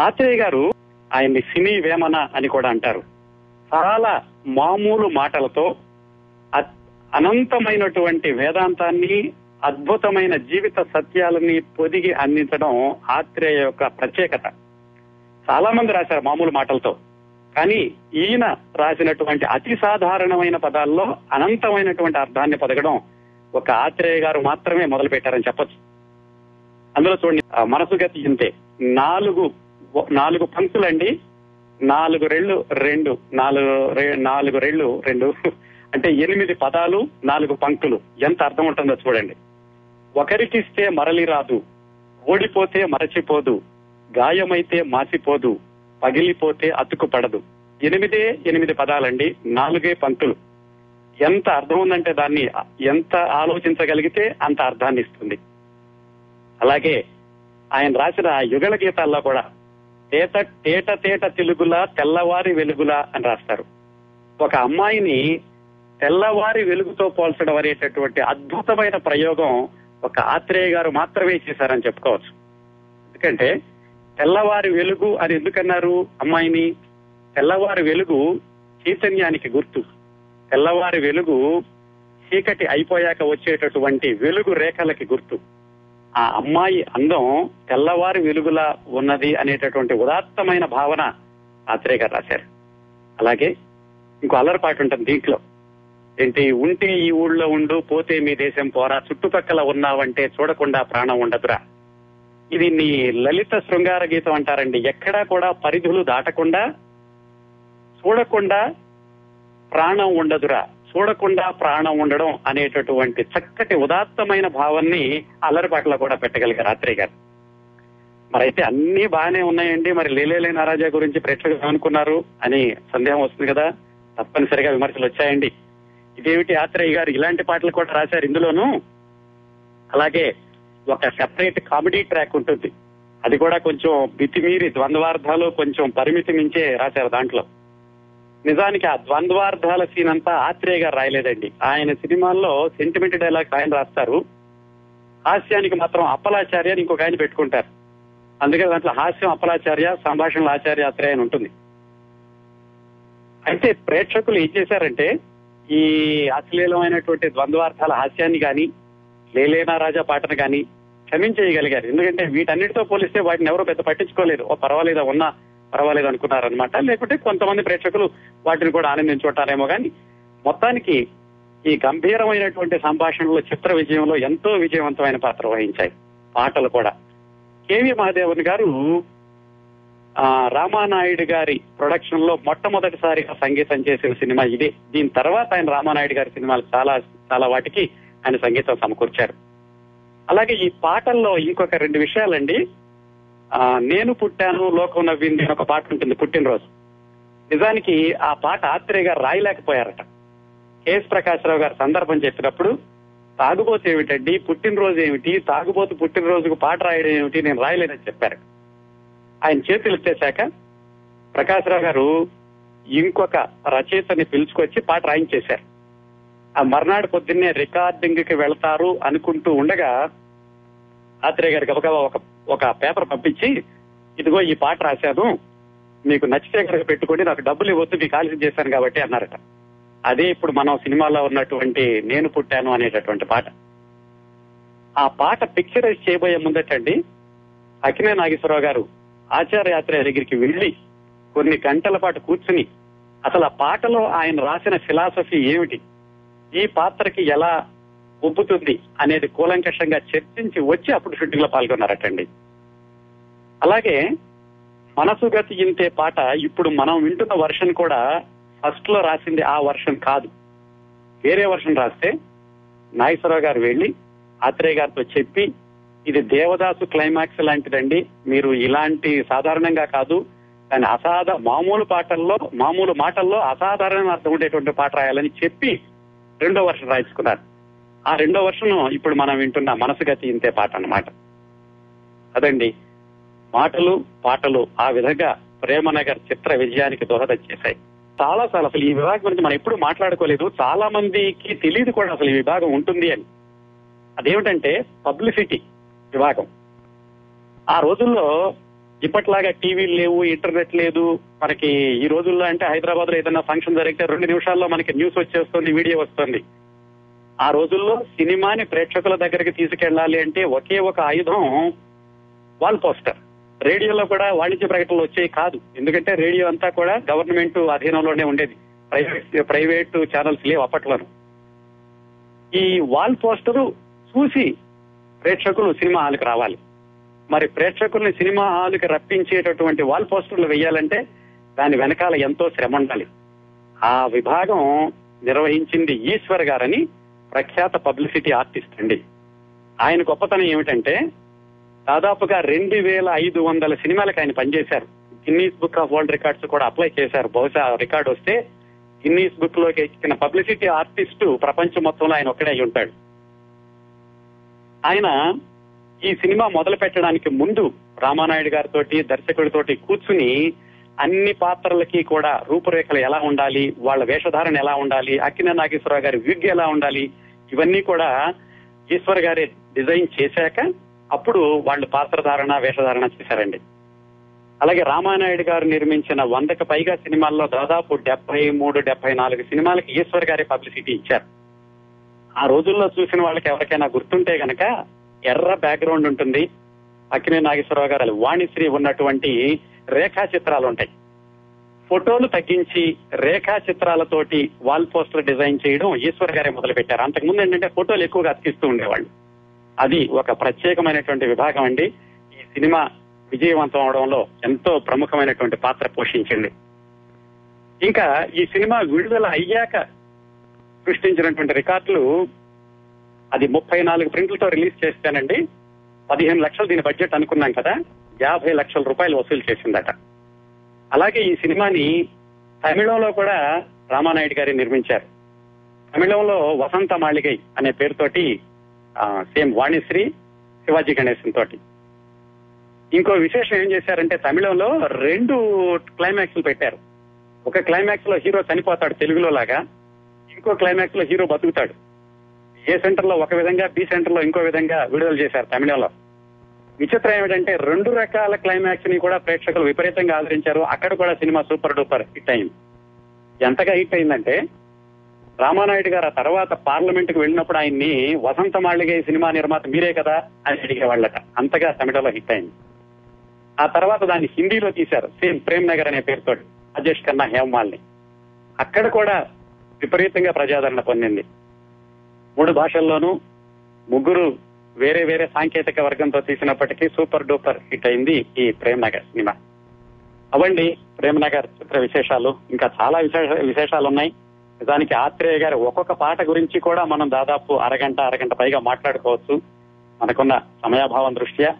ఆత్రేయ గారు ఆయన్ని సినీ వేమన అని కూడా అంటారు. చాలా మామూలు మాటలతో అ- అనంతమైనటువంటి వేదాంతాన్ని అద్భుతమైన జీవిత సత్యాలని పొదిగి అందించడం ఆత్రేయ యొక్క ప్రత్యేకత. చాలా మంది రాశారు మామూలు మాటలతో. కానీ ఈయన రాసినటువంటి అతి సాధారణమైన పదాల్లో అనంతమైనటువంటి అర్థాన్ని పొదగడం ఒక ఆత్రేయ గారు మాత్రమే మొదలు పెట్టారని చెప్పొచ్చు. అందులో చూడండి మనసు గతి ఇంతే. నాలుగు నాలుగు పంక్తులండి. నాలుగు రెళ్ళు రెండు నాలుగు రె- నాలుగు రెళ్ళు రెండు. అంటే ఎనిమిది పదాలు నాలుగు పంక్తులు. ఎంత అర్థం ఉంటుందో చూడండి. ఒకరికిస్తే మరలి రాదు. ఓడిపోతే మరచిపోదు. గాయమైతే మాసిపోదు. పగిలిపోతే అతుకు పడదు ఎనిమిదే ఎనిమిది పదాలండి నాలుగే పంక్తులు. ఎంత అర్థం ఉందంటే దాన్ని ఎంత ఆలోచించగలిగితే అంత అర్థాన్ని ఇస్తుంది. అలాగే ఆయన రాసిన యుగల గీతాల్లో కూడా తేట తేట తేట తెలుగులా తెల్లవారి వెలుగులా అని రాస్తారు. ఒక అమ్మాయిని తెల్లవారి వెలుగుతో పోల్చడం అనేటటువంటి అద్భుతమైన ప్రయోగం ఒక ఆత్రేయ గారు మాత్రమే చేశారని చెప్పుకోవచ్చు. ఎందుకంటే తెల్లవారి వెలుగు అని ఎందుకన్నారు అమ్మాయిని? తెల్లవారి వెలుగు చైతన్యానికి గుర్తు. తెల్లవారి వెలుగు చీకటి అయిపోయాక వచ్చేటటువంటి వెలుగు రేఖలకి గుర్తు. ఆ అమ్మాయి అందం తెల్లవారి వెలుగులా ఉన్నది అనేటటువంటి ఉదాత్తమైన భావన ఆత్రేయ గారు రాశారు. అలాగే ఇంకో అల్లరిపాటు ఉంటుంది దీంట్లో. ఏంటి? ఉంటే ఈ ఊళ్ళో ఉండు పోతే మీ దేశం పోరా చుట్టుపక్కల ఉన్నావంటే చూడకుండా ప్రాణం ఉండదురా. ఇది నీ లలిత శృంగార గీతం అంటారండి. ఎక్కడా కూడా పరిధులు దాటకుండా చూడకుండా ప్రాణం ఉండదురా. చూడకుండా ప్రాణం ఉండడం అనేటటువంటి చక్కటి ఉదాత్తమైన భావాన్ని అల్లరిపాటలో కూడా పెట్టగలిగారు రాత్రి గారు. మరైతే అన్ని బాగానే ఉన్నాయండి. మరి లేలేలే నారాజా గురించి ప్రేక్షకులు అనుకున్నారు అని సందేహం వస్తుంది కదా. తప్పనిసరిగా విమర్శలు వచ్చాయండి. ఇదేమిటి ఆత్రేయ గారు ఇలాంటి పాటలు కూడా రాశారు ఇందులోనూ? అలాగే ఒక సెపరేట్ కామెడీ ట్రాక్ ఉంటుంది. అది కూడా కొంచెం మితిమీరి ద్వంద్వార్థాలు కొంచెం పరిమితి మించే రాశారు దాంట్లో. నిజానికి ఆ ద్వంద్వార్థాల సీన్ అంతా ఆత్రేయ గారు రాయలేదండి. ఆయన సినిమాల్లో సెంటిమెంట్ డైలాగ్స్ ఆయన రాస్తారు. హాస్యానికి మాత్రం అప్పలాచార్య అని ఇంకొక ఆయన పెట్టుకుంటారు. అందుకే దాంట్లో హాస్యం అప్పలాచార్య సంభాషణలు ఆచార్య ఆత్రేయ అని ఉంటుంది. అయితే ప్రేక్షకులు ఏం చేశారంటే ఈ అశ్లీలమైనటువంటి ద్వంద్వార్థాల హాస్యాన్ని కానీ లేలేనా రాజా పాటను కానీ క్షమించేయగలిగారు. ఎందుకంటే వీటన్నిటితో పోలిస్తే వాటిని ఎవరు పెద్ద పట్టించుకోలేదు. ఓ పర్వాలేదా ఉన్నా పర్వాలేదు అనుకున్నారనమాట లేకుంటే కొంతమంది ప్రేక్షకులు వాటిని కూడా ఆనందించుంటారేమో కానీ మొత్తానికి ఈ గంభీరమైనటువంటి సంభాషణలో చిత్ర విజయంలో ఎంతో విజయవంతమైన పాత్ర వహించాయి. పాటలు కూడా. కేవి మహాదేవన్ గారు రామానాయుడు గారి ప్రొడక్షన్లో మొట్టమొదటిసారిగా సంగీతం చేసిన సినిమా ఇదే. దీని తర్వాత ఆయన రామానాయుడు గారి సినిమాలు చాలా చాలా వాటికి ఆయన సంగీతం సమకూర్చారు. అలాగే ఈ పాటల్లో ఇంకొక రెండు విషయాలండి. నేను పుట్టాను లోకం నవ్వింది అని ఒక పాట ఉంటుంది పుట్టినరోజు. నిజానికి ఆ పాట ఆత్రేయ గారు రాయలేకపోయారట. కేఎస్ ప్రకాశ్రావు గారు సందర్భం చెప్పినప్పుడు తాగుబోతు ఏమిటండి పుట్టినరోజు ఏమిటి తాగుబోతు పుట్టినరోజుకు పాట రాయడం ఏమిటి నేను రాయలేనని చెప్పారు. ఆయన చేతులు ఎత్తేశాక ప్రకాశ్రావు గారు ఇంకొక రచయితని పిలుచుకొచ్చి పాట రాయించేశారు. ఆ మర్నాడు పొద్దున్నే రికార్డింగ్కి వెళ్తారు అనుకుంటూ ఉండగా ఆత్రేయ గారికి ఒక ఒక ఒక పేపర్ పంపించి ఇదిగో ఈ పాట రాశాను మీకు నచ్చితే కనుక పెట్టుకోండి నాకు డబ్బులు ఇవ్వద్దు మీకు ఆలస్యం చేశాను కాబట్టి అన్నారట. అదే ఇప్పుడు మనం సినిమాలో ఉన్నటువంటి నేను పుట్టాను అనేటటువంటి పాట. ఆ పాట పిక్చరైజ్ చేయబోయే ముందటండి అకినే నాగేశ్వరరావు గారు ఆచార్యాత్ర దగ్గరికి వెళ్ళి కొన్ని గంటల పాటు కూర్చుని అసలు ఆ పాటలో ఆయన రాసిన ఫిలాసఫీ ఏమిటి? ఈ పాత్రకి ఎలా ఒప్పుతుంది అనేది కూలంకషంగా చర్చించి వచ్చి అప్పుడు షూటింగ్లో పాల్గొన్నారటండి. అలాగే మనసు గతి ఇంతే పాట ఇప్పుడు మనం వింటున్న వర్షన్ కూడా ఫస్ట్లో రాసింది ఆ వర్షన్ కాదు. వేరే వర్షన్ రాస్తే నాగేశ్వరరావు గారు వెళ్ళి ఆత్రేయ గారితో చెప్పి ఇది దేవదాసు క్లైమాక్స్ లాంటిదండి మీరు ఇలాంటి సాధారణంగా కాదు దాని అసాధ మామూలు పాటల్లో మామూలు మాటల్లో అసాధారణ అర్థం ఉండేటువంటి పాట రాయాలని చెప్పి రెండో వర్షం రాయించుకున్నారు. ఆ రెండో వర్షం ఇప్పుడు మనం వింటున్న మనసు గతి ఇంతే పాట అన్నమాట. అదండి. మాటలు పాటలు ఆ విధంగా ప్రేమనగర్ చిత్ర విజయానికి దోహదం చేశాయి. చాలా సార్లు అసలు ఈ విభాగం గురించి మనం ఎప్పుడు మాట్లాడుకోలేదు. చాలా మందికి తెలియదు కూడా అసలు ఈ విభాగం ఉంటుంది అని. అదేమిటంటే పబ్లిసిటీ విభాగం. ఆ రోజుల్లో ఇప్పట్లాగా టీవీలు లేవు ఇంటర్నెట్ లేదు. మనకి ఈ రోజుల్లో అంటే హైదరాబాద్లో ఏదైనా ఫంక్షన్ జరిగితే రెండు నిమిషాల్లో మనకి న్యూస్ వచ్చేస్తుంది వీడియో వస్తుంది. ఆ రోజుల్లో సినిమాని ప్రేక్షకుల దగ్గరికి తీసుకెళ్ళాలి అంటే ఒకే ఒక ఆయుధం వాల్ పోస్టర్. రేడియోలో కూడా వాణిజ్య ప్రకటనలు వచ్చేవి కాదు. ఎందుకంటే రేడియో అంతా కూడా గవర్నమెంట్ అధీనంలోనే ఉండేది. ప్రైవేట్ ప్రైవేట్ ఛానల్స్ లేవు అప్పట్లోనూ. ఈ వాల్ పోస్టరు చూసి ప్రేక్షకులు సినిమా హాల్కి రావాలి. మరి ప్రేక్షకుల్ని సినిమా హాల్కి రప్పించేటటువంటి వాల్ పోస్టర్లు వేయాలంటే దాని వెనకాల ఎంతో శ్రమ ఉండాలి. ఆ విభాగం నిర్వహించింది ఈశ్వర్ గారని ప్రఖ్యాత పబ్లిసిటీ ఆర్టిస్ట్ అండి. ఆయన గొప్పతనం ఏమిటంటే దాదాపుగా రెండు వేల ఐదు వందల సినిమాలకు ఆయన పనిచేశారు. Guinness book of world records కూడా అప్లై చేశారు. బహుశా రికార్డ్ వస్తే గిన్నీస్ బుక్లోకి ఎక్కిన పబ్లిసిటీ ఆర్టిస్ట్ ప్రపంచం మొత్తంలో ఆయన ఒక్కడే అయి ఉంటాడు. ఆయన ఈ సినిమా మొదలు పెట్టడానికి ముందు రామానాయుడు గారితో దర్శకుడితోటి కూర్చుని అన్ని పాత్రలకి కూడా రూపురేఖలు ఎలా ఉండాలి వాళ్ళ వేషధారణ ఎలా ఉండాలి అక్కిన నాగేశ్వరరావు గారి విగ్ ఎలా ఉండాలి ఇవన్నీ కూడా ఈశ్వర్ గారే డిజైన్ చేశాక అప్పుడు వాళ్ళు పాత్రధారణ వేషధారణ చేశారండి. అలాగే రామానాయుడు గారు నిర్మించిన వందకు పైగా సినిమాల్లో దాదాపు డెబ్బై మూడు డెబ్బై నాలుగు సినిమాలకి ఈశ్వర్ గారి పబ్లిసిటీ ఇచ్చారు. ఆ రోజుల్లో చూసిన వాళ్ళకి ఎవరికైనా గుర్తుంటే గనక ఎర్ర బ్యాక్గ్రౌండ్ ఉంటుంది. అక్కినే నాగేశ్వరరావు గారు వాణిశ్రీ ఉన్నటువంటి రేఖా చిత్రాలు ఉంటాయి. ఫోటోలు తగ్గించి రేఖా చిత్రాలతోటి వాల్ పోస్టర్ డిజైన్ చేయడం ఈశ్వర్ గారే మొదలు పెట్టారు అంతకుముందు ఏంటంటే ఫోటోలు ఎక్కువగా అతికిస్తూ ఉండేవాళ్ళు. అది ఒక ప్రత్యేకమైనటువంటి విభాగం అండి. ఈ సినిమా విజయవంతం అవడంలో ఎంతో ప్రముఖమైనటువంటి పాత్ర పోషించింది. ఇంకా ఈ సినిమా విడుదల అయ్యాక సృష్టించినటువంటి రికార్డులు అది ముప్పై నాలుగు ప్రింట్లతో రిలీజ్ చేస్తానండి పదిహేను లక్షలు దీని బడ్జెట్ అనుకున్నాం కదా యాభై లక్షల రూపాయలు వసూలు చేసిందట. అలాగే ఈ సినిమాని తమిళంలో కూడా రామానాయుడు గారి నిర్మించారు. తమిళంలో వసంత మాళిగై అనే పేరుతోటి సేమ్ వాణిశ్రీ శివాజీ గణేశన్ తోటి. ఇంకో విశేషం ఏం చేశారంటే తమిళంలో రెండు క్లైమాక్స్లు పెట్టారు. ఒక క్లైమాక్స్లో హీరో చనిపోతాడు తెలుగులో లాగా ఇంకో క్లైమాక్స్లో హీరో బతుకుతాడు. ఏ సెంటర్లో ఒక విధంగా బి సెంటర్లో ఇంకో విధంగా విడుదల చేశారు తమిళంలో. విచిత్రం ఏమిటంటే రెండు రకాల క్లైమాక్స్ని కూడా ప్రేక్షకులు విపరీతంగా ఆదరించారు. అక్కడ కూడా సినిమా సూపర్ డూపర్ హిట్ అయింది. ఎంతగా హిట్ అయిందంటే రామానాయుడు గారు ఆ తర్వాత పార్లమెంట్కు వెళ్ళినప్పుడు ఆయన్ని వసంత మాళిగే సినిమా నిర్మాత మీరే కదా అని అడిగేవాళ్ళట. అంతగా తమిళలో హిట్ అయింది. ఆ తర్వాత దాన్ని హిందీలో తీశారు. సేమ్ ప్రేమ్ నగర్ అనే పేరుతో రాజేష్ ఖన్నా హేమమాల్ని అక్కడ కూడా విపరీతంగా ప్రజాదరణ పొందింది. మూడు భాషల్లోనూ ముగ్గురు వేరే వేరే సాంకేతిక వర్గంతో తీసినప్పటికీ సూపర్ డూపర్ హిట్ అయింది ఈ ప్రేమ్ నగర్ సినిమా. అవండి ప్రేమ్ నగర్ చిత్ర విశేషాలు. ఇంకా చాలా విశేష విశేషాలు ఉన్నాయి నిజానికి ఆత్రేయ గారి ఒక్కొక్క పాట గురించి కూడా మనం దాదాపు అరగంట అరగంట పైగా మాట్లాడుకోవచ్చు. మనకున్న సమయాభావం దృష్ట్యా